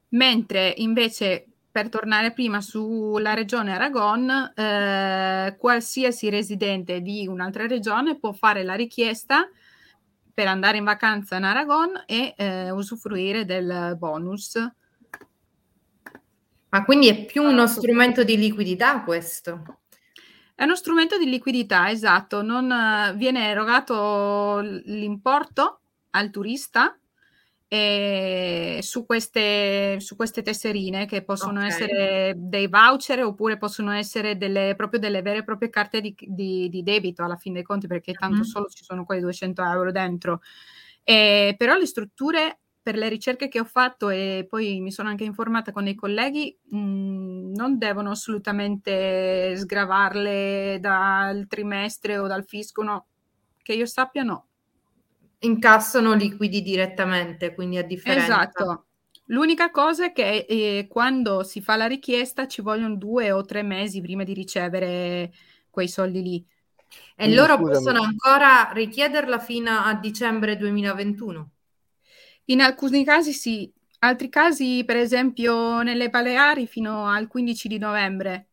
[SPEAKER 3] Mentre invece per tornare prima sulla regione Aragon, eh, qualsiasi residente di un'altra regione può fare la richiesta per andare in vacanza in Aragon e eh, usufruire del bonus.
[SPEAKER 2] Ma quindi è più uno strumento di liquidità questo?
[SPEAKER 3] È uno strumento di liquidità, esatto. Non, uh, viene erogato l'importo al turista eh, su, queste, su queste tesserine che possono okay. essere dei voucher oppure possono essere delle, proprio delle vere e proprie carte di, di, di debito alla fine dei conti perché tanto mm. solo ci sono quei 200 euro dentro. Eh, però le strutture per le ricerche che ho fatto e poi mi sono anche informata con i colleghi, mh, mm, non devono assolutamente sgravarle dal trimestre o dal fisco, no, che io sappia no
[SPEAKER 2] incassano liquidi direttamente, quindi a differenza.
[SPEAKER 3] Esatto. L'unica cosa è che eh, quando si fa la richiesta ci vogliono due o tre mesi prima di ricevere quei soldi lì.
[SPEAKER 2] E quindi, loro scusami. possono ancora richiederla fino a dicembre 2021?
[SPEAKER 3] In alcuni casi sì, altri casi per esempio nelle Baleari fino al 15 di novembre.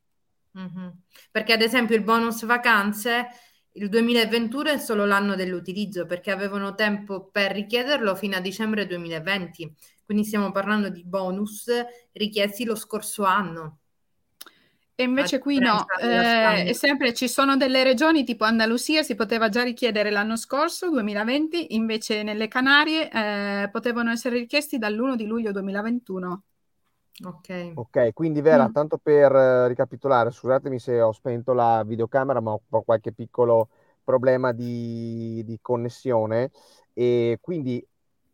[SPEAKER 2] Mm-hmm. Perché ad esempio il bonus vacanze il 2021 è solo l'anno dell'utilizzo perché avevano tempo per richiederlo fino a dicembre 2020, quindi stiamo parlando di bonus richiesti lo scorso anno.
[SPEAKER 3] E invece qui no, eh, sempre ci sono delle regioni tipo Andalusia, si poteva già richiedere l'anno scorso, 2020, invece nelle Canarie eh, potevano essere richiesti dall'1 di luglio 2021.
[SPEAKER 1] Ok. Ok, quindi Vera, mm. tanto per uh, ricapitolare, scusatemi se ho spento la videocamera, ma ho qualche piccolo problema di, di connessione. E quindi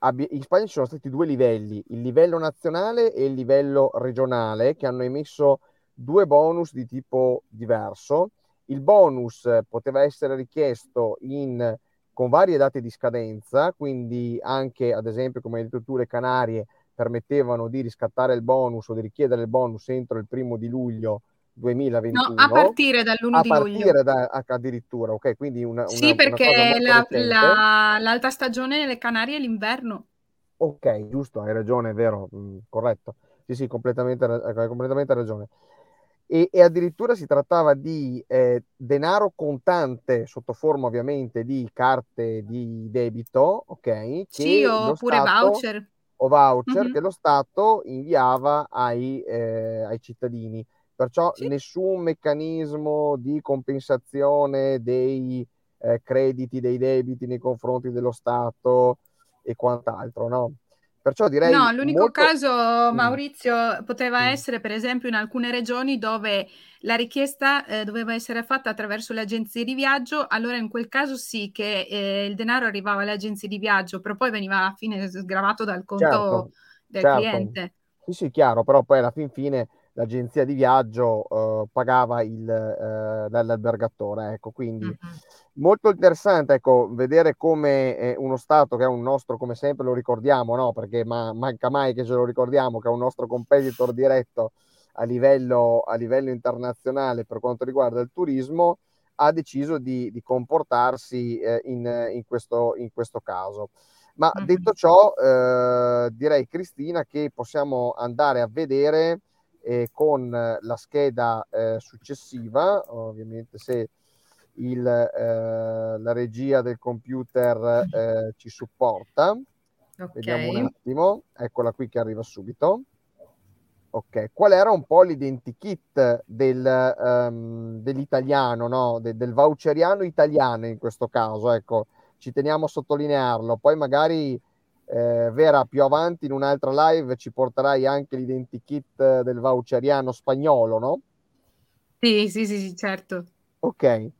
[SPEAKER 1] in Spagna ci sono stati due livelli, il livello nazionale e il livello regionale, che hanno emesso due bonus di tipo diverso. Il bonus poteva essere richiesto in, con varie date di scadenza, quindi anche ad esempio, come hai detto tu, le Canarie permettevano di riscattare il bonus o di richiedere il bonus entro il primo di luglio 2021.
[SPEAKER 3] No, a partire dall'1
[SPEAKER 1] a
[SPEAKER 3] di luglio. A
[SPEAKER 1] partire da, addirittura, ok, quindi una,
[SPEAKER 3] Sì,
[SPEAKER 1] una,
[SPEAKER 3] perché una la, la, l'alta stagione nelle Canarie è l'inverno.
[SPEAKER 1] Ok, giusto, hai ragione, è vero, mm, corretto. Sì, sì, completamente, hai completamente ragione e, e addirittura si trattava di eh, denaro contante sotto forma ovviamente di carte di debito, ok?
[SPEAKER 3] Sì, oppure Stato, voucher.
[SPEAKER 1] O voucher mm-hmm. che lo Stato inviava ai, eh, ai cittadini. Perciò sì. nessun meccanismo di compensazione dei eh, crediti, dei debiti nei confronti dello Stato e quant'altro, no? Perciò direi...
[SPEAKER 3] No, l'unico molto... caso, mm. Maurizio, poteva mm. essere per esempio in alcune regioni dove la richiesta eh, doveva essere fatta attraverso le agenzie di viaggio, allora in quel caso sì che eh, il denaro arrivava alle agenzie di viaggio, però poi veniva alla fine sgravato dal conto certo, del certo. cliente.
[SPEAKER 1] Sì, sì, chiaro, però poi alla fin fine l'agenzia di viaggio eh, pagava il, eh, l'albergatore, ecco, quindi... Mm-hmm molto interessante ecco, vedere come eh, uno Stato che è un nostro, come sempre lo ricordiamo, no? perché ma, manca mai che ce lo ricordiamo, che è un nostro competitor diretto a livello, a livello internazionale per quanto riguarda il turismo, ha deciso di, di comportarsi eh, in, in, questo, in, questo, caso. Ma detto ciò, eh, direi Cristina che possiamo andare a vedere eh, con la scheda eh, successiva, ovviamente se il, eh, la regia del computer eh, ci supporta. Okay. Vediamo un attimo, eccola qui che arriva subito. Ok, qual era un po' l'identikit del, um, dell'italiano, no? De, del voucheriano italiano in questo caso, ecco, ci teniamo a sottolinearlo. Poi magari, eh, Vera, più avanti in un'altra live ci porterai anche l'identikit del voucheriano spagnolo, no?
[SPEAKER 3] Sì, sì, sì, sì certo.
[SPEAKER 1] Ok.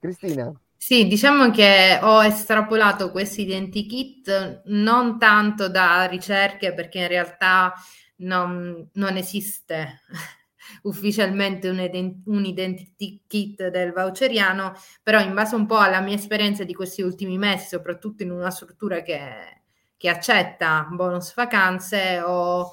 [SPEAKER 1] Cristina.
[SPEAKER 2] Sì, diciamo che ho estrapolato questo identikit non tanto da ricerche perché in realtà non, non esiste ufficialmente un, ident- un identity kit del voucheriano, però in base un po' alla mia esperienza di questi ultimi mesi, soprattutto in una struttura che, che accetta bonus vacanze, ho,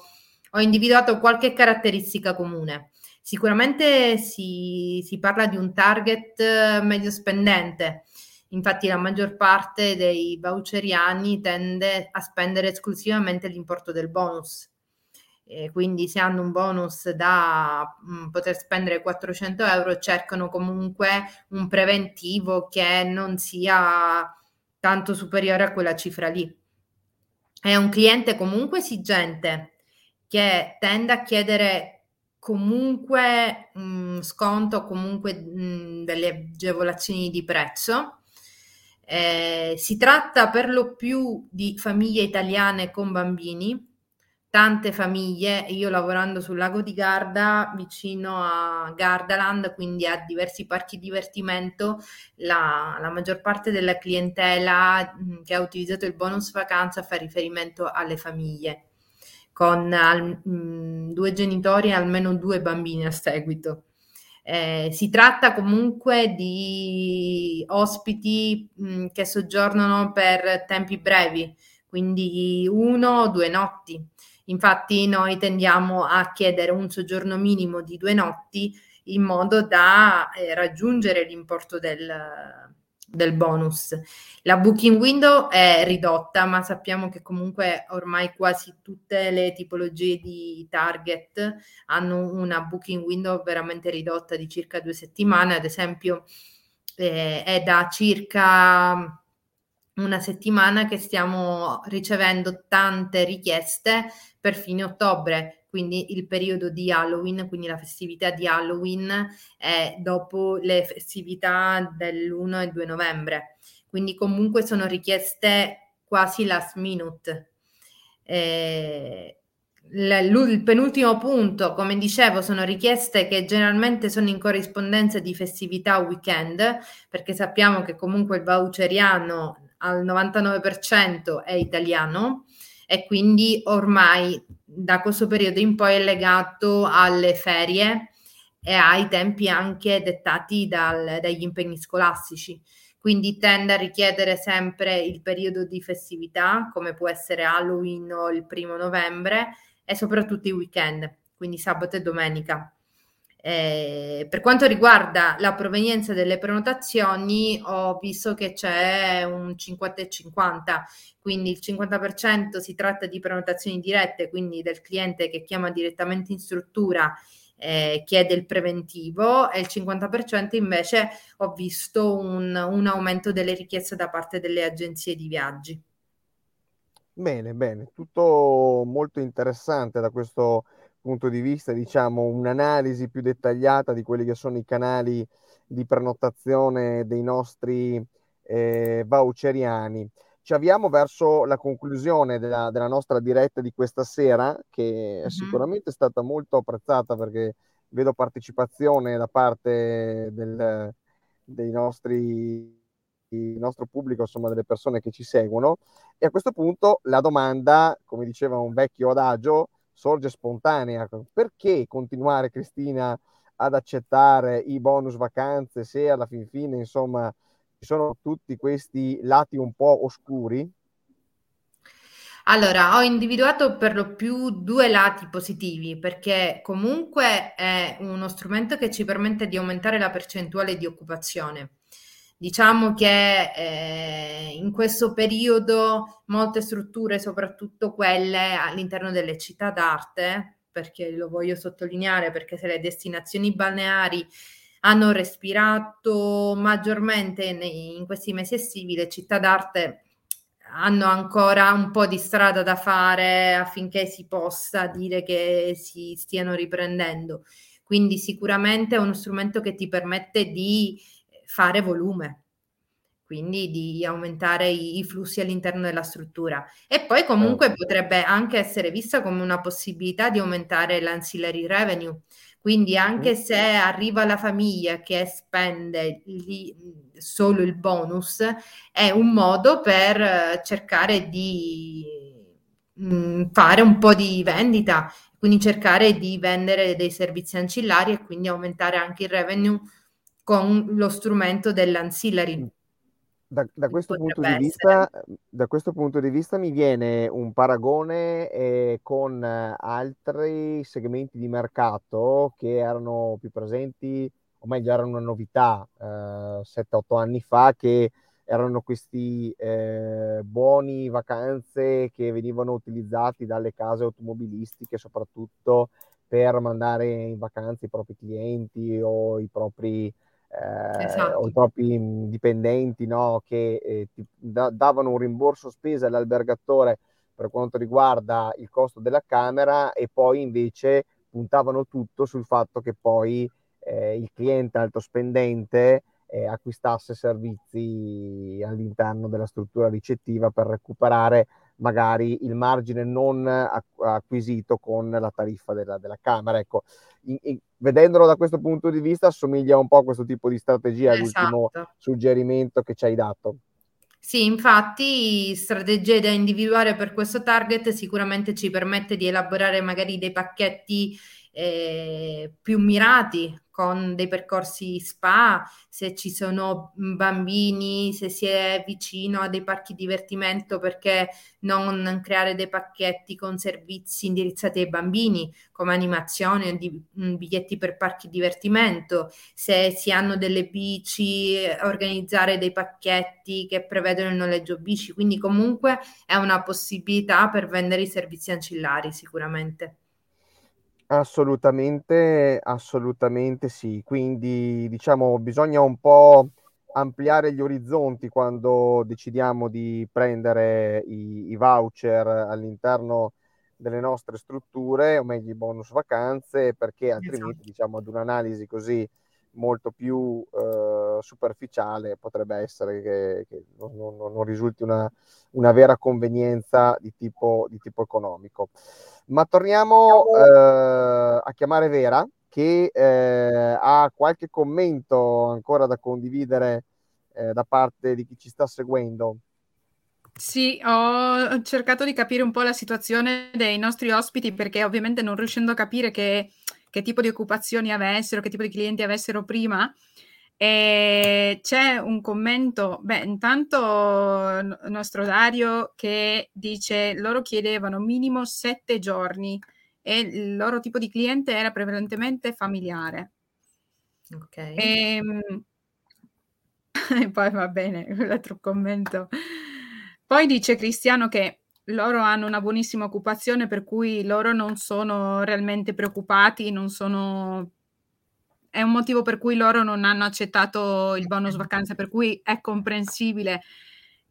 [SPEAKER 2] ho individuato qualche caratteristica comune. Sicuramente si, si parla di un target eh, medio spendente, infatti la maggior parte dei voucheriani tende a spendere esclusivamente l'importo del bonus. E quindi se hanno un bonus da mh, mm, poter spendere 400 euro cercano comunque un preventivo che non sia tanto superiore a quella cifra lì. È un cliente comunque esigente che tende a chiedere comunque mh, sconto, comunque mh, delle agevolazioni di prezzo. Eh, si tratta per lo più di famiglie italiane con bambini, tante famiglie, io lavorando sul lago di Garda, vicino a Gardaland, quindi a diversi parchi divertimento, la, la maggior parte della clientela che ha utilizzato il bonus vacanza fa riferimento alle famiglie con al, mh, due genitori e almeno due bambini a seguito. Eh, si tratta comunque di ospiti mh, che soggiornano per tempi brevi, quindi uno o due notti. Infatti noi tendiamo a chiedere un soggiorno minimo di due notti in modo da eh, raggiungere l'importo del, del bonus. La booking window è ridotta, ma sappiamo che comunque ormai quasi tutte le tipologie di target hanno una booking window veramente ridotta di circa due settimane, ad esempio eh, è da circa una settimana che stiamo ricevendo tante richieste per fine ottobre, quindi il periodo di Halloween, quindi la festività di Halloween è dopo le festività dell'1 e 2 novembre. Quindi comunque sono richieste quasi last minute. Eh, il penultimo punto, come dicevo, sono richieste che generalmente sono in corrispondenza di festività weekend, perché sappiamo che comunque il voucheriano al 99% è italiano e quindi ormai da questo periodo in poi è legato alle ferie e ai tempi anche dettati dal, dagli impegni scolastici. Quindi tende a richiedere sempre il periodo di festività, come può essere Halloween o il primo novembre, e soprattutto i weekend, quindi sabato e domenica. Eh, per quanto riguarda la provenienza delle prenotazioni, ho visto che c'è un 50 e 50, quindi il 50% si tratta di prenotazioni dirette, quindi del cliente che chiama direttamente in struttura eh, chiede il preventivo e il 50% invece ho visto un, un aumento delle richieste da parte delle agenzie di viaggi.
[SPEAKER 1] Bene, bene, tutto molto interessante da questo punto di vista, diciamo, un'analisi più dettagliata di quelli che sono i canali di prenotazione dei nostri eh, voucheriani. Ci avviamo verso la conclusione della, della nostra diretta di questa sera, che è sicuramente stata molto apprezzata perché vedo partecipazione da parte del, dei nostri il nostro pubblico, insomma, delle persone che ci seguono. E a questo punto la domanda, come diceva un vecchio adagio, sorge spontanea. Perché continuare, Cristina, ad accettare i bonus vacanze se alla fin fine, insomma, ci sono tutti questi lati un po' oscuri?
[SPEAKER 2] Allora, ho individuato per lo più due lati positivi perché comunque è uno strumento che ci permette di aumentare la percentuale di occupazione. Diciamo che eh, in questo periodo molte strutture, soprattutto quelle all'interno delle città d'arte, perché lo voglio sottolineare, perché se le destinazioni balneari hanno respirato maggiormente in, in questi mesi estivi, le città d'arte hanno ancora un po' di strada da fare affinché si possa dire che si stiano riprendendo. Quindi sicuramente è uno strumento che ti permette di fare volume, quindi di aumentare i, i, flussi all'interno della struttura. E poi comunque certo. potrebbe anche essere vista come una possibilità di aumentare l'ancillary revenue. Quindi anche se arriva la famiglia che spende lì solo il bonus, è un modo per cercare di mh, fare un po' di vendita, quindi cercare di vendere dei servizi ancillari e quindi aumentare anche il revenue con lo strumento dell'ancillary.
[SPEAKER 1] Da, da, questo vista, da, questo punto di vista, mi viene un paragone eh, con altri segmenti di mercato che erano più presenti, o meglio erano una novità eh, 7-8 anni fa, che erano questi eh, buoni vacanze che venivano utilizzati dalle case automobilistiche soprattutto per mandare in vacanza i propri clienti o i propri eh, esatto. o i propri dipendenti no, che eh, ti da- davano un rimborso spese all'albergatore per quanto riguarda il costo della camera e poi invece puntavano tutto sul fatto che poi eh, il cliente alto spendente eh, acquistasse servizi all'interno della struttura ricettiva per recuperare magari il margine non acquisito con la tariffa della, della Camera. Ecco, in, in, vedendolo da questo punto di vista assomiglia un po' a questo tipo di strategia, esatto. l'ultimo suggerimento che ci hai dato.
[SPEAKER 2] Sì, infatti strategie da individuare per questo target sicuramente ci permette di elaborare magari dei pacchetti eh, più mirati con dei percorsi spa, se ci sono bambini, se si è vicino a dei parchi divertimento, perché non creare dei pacchetti con servizi indirizzati ai bambini, come animazioni o di, biglietti per parchi divertimento, se si hanno delle bici, organizzare dei pacchetti che prevedono il noleggio bici, quindi comunque è una possibilità per vendere i servizi ancillari sicuramente.
[SPEAKER 1] Assolutamente, assolutamente sì. Quindi diciamo bisogna un po' ampliare gli orizzonti quando decidiamo di prendere i, i voucher all'interno delle nostre strutture, o meglio i bonus vacanze, perché altrimenti, esatto. diciamo, ad un'analisi così molto più eh, superficiale potrebbe essere che, che non, non, non, risulti una, una, vera convenienza di tipo, di tipo economico. Ma torniamo eh, a chiamare Vera, che eh, ha qualche commento ancora da condividere eh, da parte di chi ci sta seguendo.
[SPEAKER 3] Sì, ho cercato di capire un po' la situazione dei nostri ospiti perché ovviamente non riuscendo a capire che, che tipo di occupazioni avessero, che tipo di clienti avessero prima, e c'è un commento, beh, intanto il nostro Dario che dice loro chiedevano minimo sette giorni e il loro tipo di cliente era prevalentemente familiare. Ok. E, ehm, e poi va bene, l'altro commento. Poi dice Cristiano che loro hanno una buonissima occupazione per cui loro non sono realmente preoccupati, non sono è un motivo per cui loro non hanno accettato il bonus vacanze, per cui è comprensibile.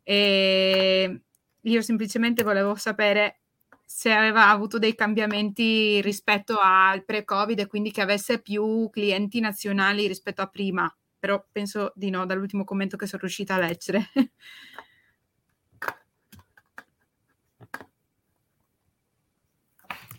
[SPEAKER 3] E io semplicemente volevo sapere se aveva avuto dei cambiamenti rispetto al pre-Covid e quindi che avesse più clienti nazionali rispetto a prima, però penso di no dall'ultimo commento che sono riuscita a leggere.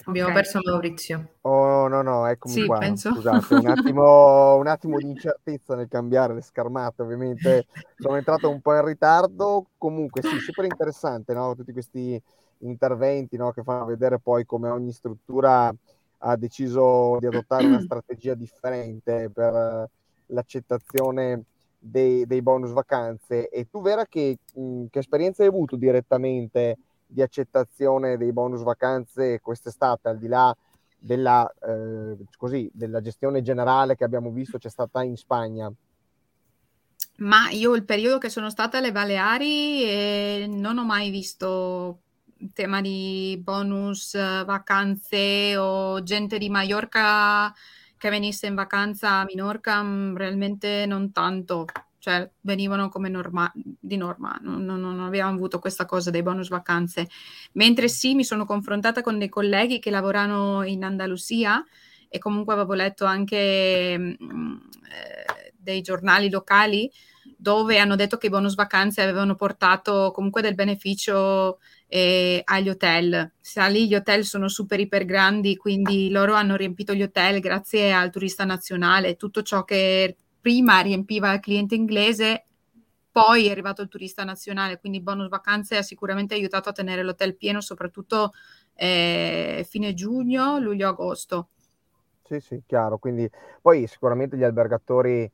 [SPEAKER 2] Abbiamo okay. perso Maurizio.
[SPEAKER 1] Oh no, no, eccomi sì, qua. Penso. Scusate, un attimo, un attimo di incertezza nel cambiare le schermate. Ovviamente sono entrato un po' in ritardo. Comunque, sì, super interessante, no? Tutti questi interventi no? che fanno vedere poi come ogni struttura ha deciso di adottare una strategia differente per l'accettazione dei, dei bonus vacanze. E tu, Vera, che, mh, che esperienza hai avuto direttamente? Di accettazione dei bonus vacanze quest'estate, al di là della, eh, così, della gestione generale che abbiamo visto c'è stata in Spagna?
[SPEAKER 3] Ma io il periodo che sono stata alle Baleari eh, non ho mai visto tema di bonus vacanze o gente di Mallorca che venisse in vacanza a Minorca, mm, realmente non tanto cioè venivano come norma- di norma, non, non, non, abbiamo avuto questa cosa dei bonus vacanze. Mentre sì, mi sono confrontata con dei colleghi che lavorano in Andalusia e comunque avevo letto anche mh, mm, eh, dei giornali locali dove hanno detto che i bonus vacanze avevano portato comunque del beneficio eh, agli hotel. Sa lì gli hotel sono super iper grandi, quindi loro hanno riempito gli hotel grazie al turista nazionale, tutto ciò che prima riempiva il cliente inglese, poi è arrivato il turista nazionale, quindi bonus vacanze ha sicuramente aiutato a tenere l'hotel pieno, soprattutto eh, fine giugno, luglio-agosto.
[SPEAKER 1] Sì, sì, chiaro. Quindi poi sicuramente gli albergatori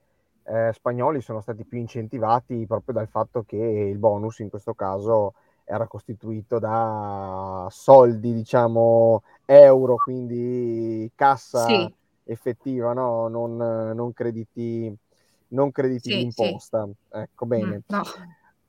[SPEAKER 1] eh, spagnoli sono stati più incentivati proprio dal fatto che il bonus in questo caso era costituito da soldi, diciamo, euro, quindi cassa sì. Effettiva, no? non, non crediti non crediti sì, d'imposta. Sì. Ecco, bene. Mm, no.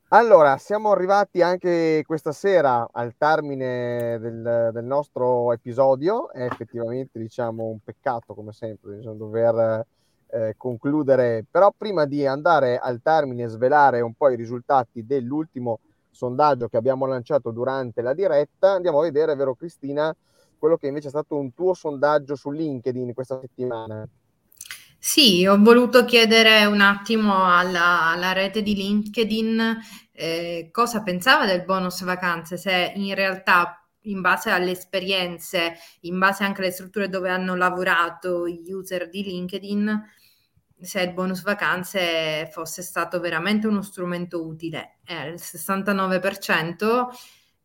[SPEAKER 1] Allora, siamo arrivati anche questa sera al termine del, del nostro episodio. È effettivamente, diciamo, un peccato, come sempre, diciamo, dover eh, concludere. Però prima di andare al termine e svelare un po' i risultati dell'ultimo sondaggio che abbiamo lanciato durante la diretta, andiamo a vedere, vero Cristina, quello che invece è stato un tuo sondaggio su LinkedIn questa settimana.
[SPEAKER 2] Sì, ho voluto chiedere un attimo alla, alla rete di LinkedIn eh, cosa pensava del bonus vacanze, se in realtà in base alle esperienze, in base anche alle strutture dove hanno lavorato gli user di LinkedIn, se il bonus vacanze fosse stato veramente uno strumento utile. Eh, il 69%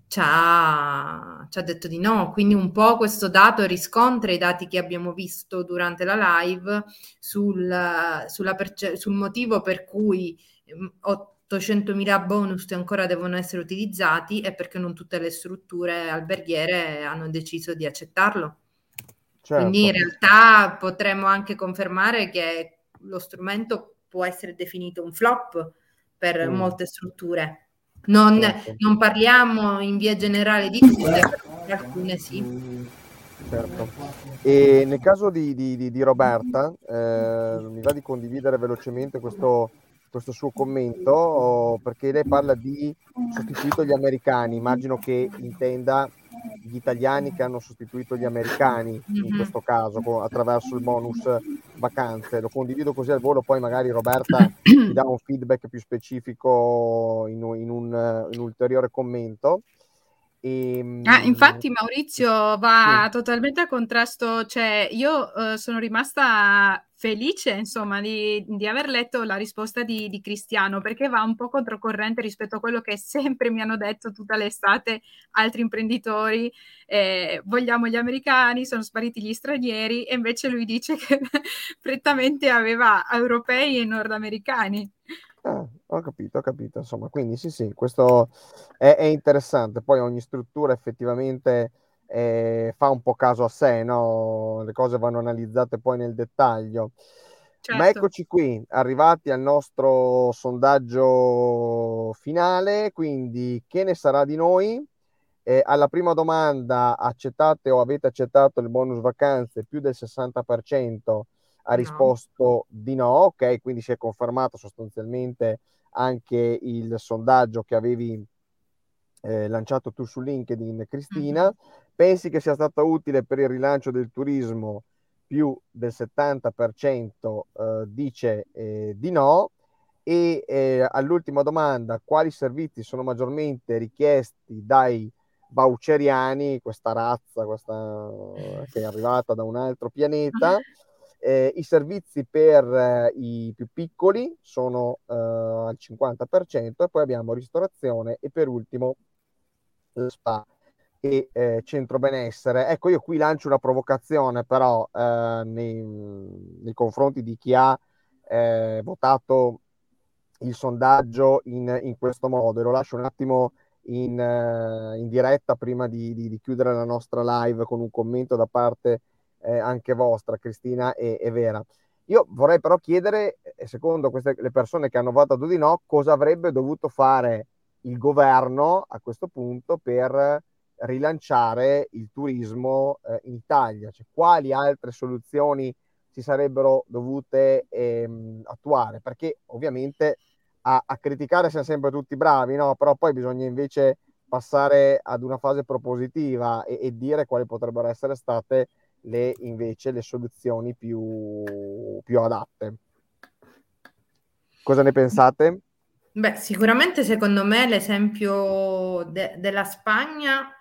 [SPEAKER 2] ci ha, ci ha, detto di no, quindi un po' questo dato riscontra i dati che abbiamo visto durante la live sul, perce- sul motivo per cui 800.000 mm, bonus ancora devono essere utilizzati e perché non tutte le strutture alberghiere hanno deciso di accettarlo. Certo. Quindi in realtà potremmo anche confermare che lo strumento può essere definito un flop per mm. molte strutture. Non, non, parliamo in via generale di tutte, per alcune sì.
[SPEAKER 1] Certo. E nel caso di, di, di Roberta, eh, mi va di condividere velocemente questo, questo suo commento perché lei parla di sostituito gli americani, immagino che intenda gli italiani che hanno sostituito gli americani in
[SPEAKER 2] Mhm.
[SPEAKER 1] questo caso attraverso il bonus vacanze. Lo condivido così al volo, poi magari Roberta mi dà un feedback più specifico in in un, in un ulteriore commento. E,
[SPEAKER 3] Ah, infatti Maurizio va
[SPEAKER 1] Sì.
[SPEAKER 3] totalmente a contrasto, cioè io eh, sono rimasta felice insomma di, di aver letto la risposta di, di Cristiano perché va un po' controcorrente rispetto a quello che sempre mi hanno detto tutta l'estate altri imprenditori, eh, vogliamo gli americani, sono spariti gli stranieri e invece lui dice che prettamente aveva europei e nordamericani.
[SPEAKER 1] Ah, ho capito, ho capito. Insomma, quindi sì, sì, questo è, è interessante. Poi ogni struttura effettivamente eh, fa un po' caso a sé, no? Le cose vanno analizzate poi nel dettaglio. Ma
[SPEAKER 3] Certo.
[SPEAKER 1] eccoci qui, arrivati al nostro sondaggio finale. Quindi, che ne sarà di noi? Eh, alla prima domanda, accettate o avete accettato il bonus vacanze? Più del 60% ha
[SPEAKER 2] No.
[SPEAKER 1] risposto di no, ok, quindi si è confermato sostanzialmente anche il sondaggio che avevi eh, lanciato tu su LinkedIn, Cristina.
[SPEAKER 2] Mhm.
[SPEAKER 1] Pensi che sia stato utile per il rilancio del turismo? Più del 70% eh, dice eh, di no. E eh, all'ultima domanda, quali servizi sono maggiormente richiesti dai voucheriani, questa razza questa, che è arrivata da un altro pianeta? Eh, I servizi per eh, i più piccoli sono eh, al 50% e poi abbiamo ristorazione e per ultimo spa e eh, centro benessere. Ecco, io qui lancio una provocazione però eh, nei, nei confronti di chi ha eh, votato il sondaggio in, in questo modo e lo lascio un attimo in, eh, in diretta prima di, di, di chiudere la nostra live con un commento da parte eh, anche vostra, Cristina e, e, Vera. Io vorrei però chiedere, eh, secondo queste, le persone che hanno votato di no, cosa avrebbe dovuto fare il governo a questo punto per rilanciare il turismo eh, in Italia, cioè quali altre soluzioni si sarebbero dovute ehm, attuare, perché ovviamente a, a, criticare siamo sempre tutti bravi, no? però poi bisogna invece passare ad una fase propositiva e, e dire quali potrebbero essere state le, invece le soluzioni più, più adatte. Cosa ne pensate?
[SPEAKER 2] Beh, sicuramente secondo me l'esempio de- della Spagna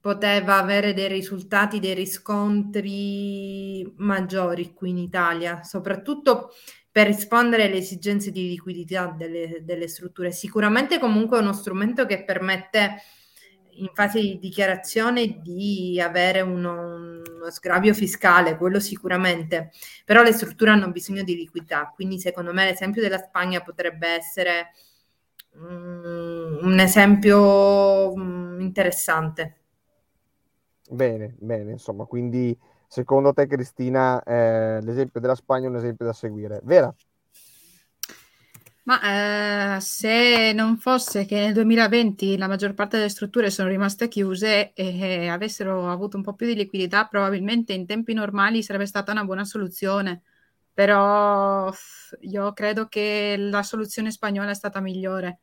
[SPEAKER 2] poteva avere dei risultati, dei riscontri maggiori qui in Italia, soprattutto per rispondere alle esigenze di liquidità delle, delle strutture. Sicuramente comunque è uno strumento che permette in fase di dichiarazione di avere uno, uno sgravio fiscale, quello sicuramente, però le strutture hanno bisogno di liquidità, quindi secondo me l'esempio della Spagna potrebbe essere um, un esempio um, interessante.
[SPEAKER 1] Bene, bene, insomma, quindi secondo te Cristina eh, l'esempio della Spagna è un esempio da seguire, Vera?
[SPEAKER 3] Ma eh, se non fosse che nel 2020 la maggior parte delle strutture sono rimaste chiuse e avessero avuto un po' più di liquidità, probabilmente in tempi normali sarebbe stata una buona soluzione. Però io credo che la soluzione spagnola è stata migliore.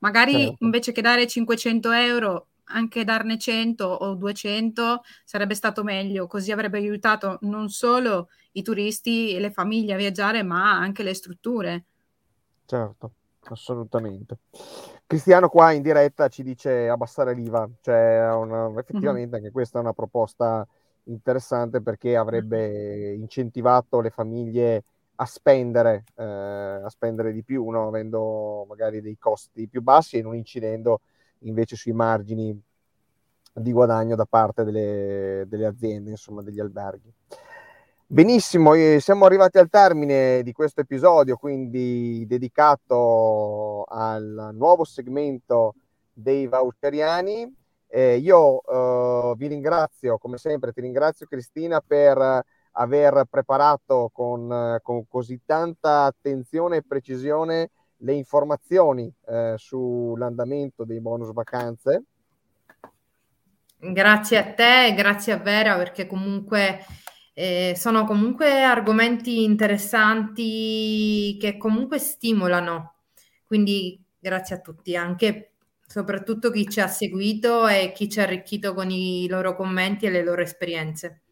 [SPEAKER 3] Magari certo. invece che dare 500 euro, anche darne 100 o 200 sarebbe stato meglio, così avrebbe aiutato non solo i turisti e le famiglie a viaggiare, ma anche le strutture.
[SPEAKER 1] Certo, assolutamente. Cristiano qua in diretta ci dice abbassare l'IVA, cioè una, effettivamente anche questa è una proposta interessante perché avrebbe incentivato le famiglie a spendere, eh, a spendere di più, no? avendo magari dei costi più bassi e non incidendo invece sui margini di guadagno da parte delle, delle aziende, insomma degli alberghi. Benissimo, siamo arrivati al termine di questo episodio, quindi dedicato al nuovo segmento dei voucheriani. Eh, io eh, vi ringrazio, come sempre, ti ringrazio Cristina per aver preparato con, con così tanta attenzione e precisione le informazioni eh, sull'andamento dei bonus vacanze.
[SPEAKER 2] Grazie a te, grazie a Vera perché comunque eh, sono comunque argomenti interessanti che comunque stimolano. Quindi grazie a tutti, anche soprattutto chi ci ha seguito e chi ci ha arricchito con i loro commenti e le loro esperienze.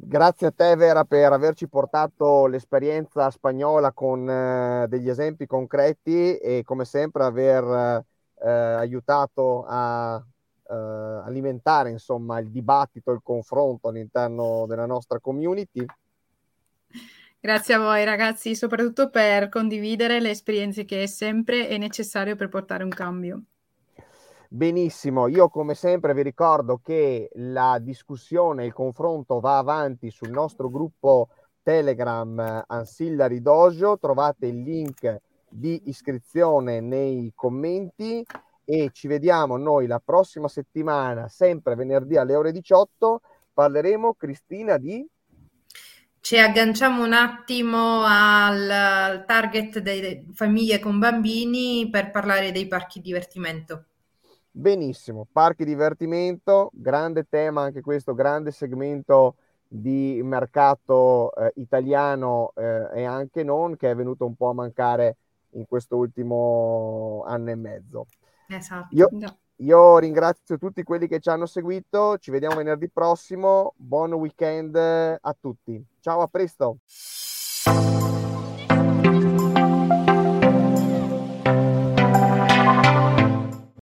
[SPEAKER 1] Grazie a te Vera per averci portato l'esperienza spagnola con eh, degli esempi concreti e come sempre aver eh, aiutato a eh, alimentare insomma il dibattito, il confronto all'interno della nostra community.
[SPEAKER 3] Grazie a voi ragazzi, soprattutto per condividere le esperienze che è sempre è necessario per portare un cambio.
[SPEAKER 1] Benissimo, io come sempre vi ricordo che la discussione, il confronto va avanti sul nostro gruppo Telegram Ancillary Dojo, trovate il link di iscrizione nei commenti e ci vediamo noi la prossima settimana, sempre venerdì alle ore 18, parleremo Cristina di
[SPEAKER 2] ci agganciamo un attimo al, al target delle famiglie con bambini per parlare dei parchi divertimento.
[SPEAKER 1] Benissimo, parchi divertimento, grande tema anche questo, grande segmento di mercato eh, italiano eh, e anche non, che è venuto un po' a mancare in questo ultimo anno e mezzo.
[SPEAKER 2] Esatto.
[SPEAKER 1] Io, io ringrazio tutti quelli che ci hanno seguito, ci vediamo venerdì prossimo, buon weekend a tutti. Ciao, a presto.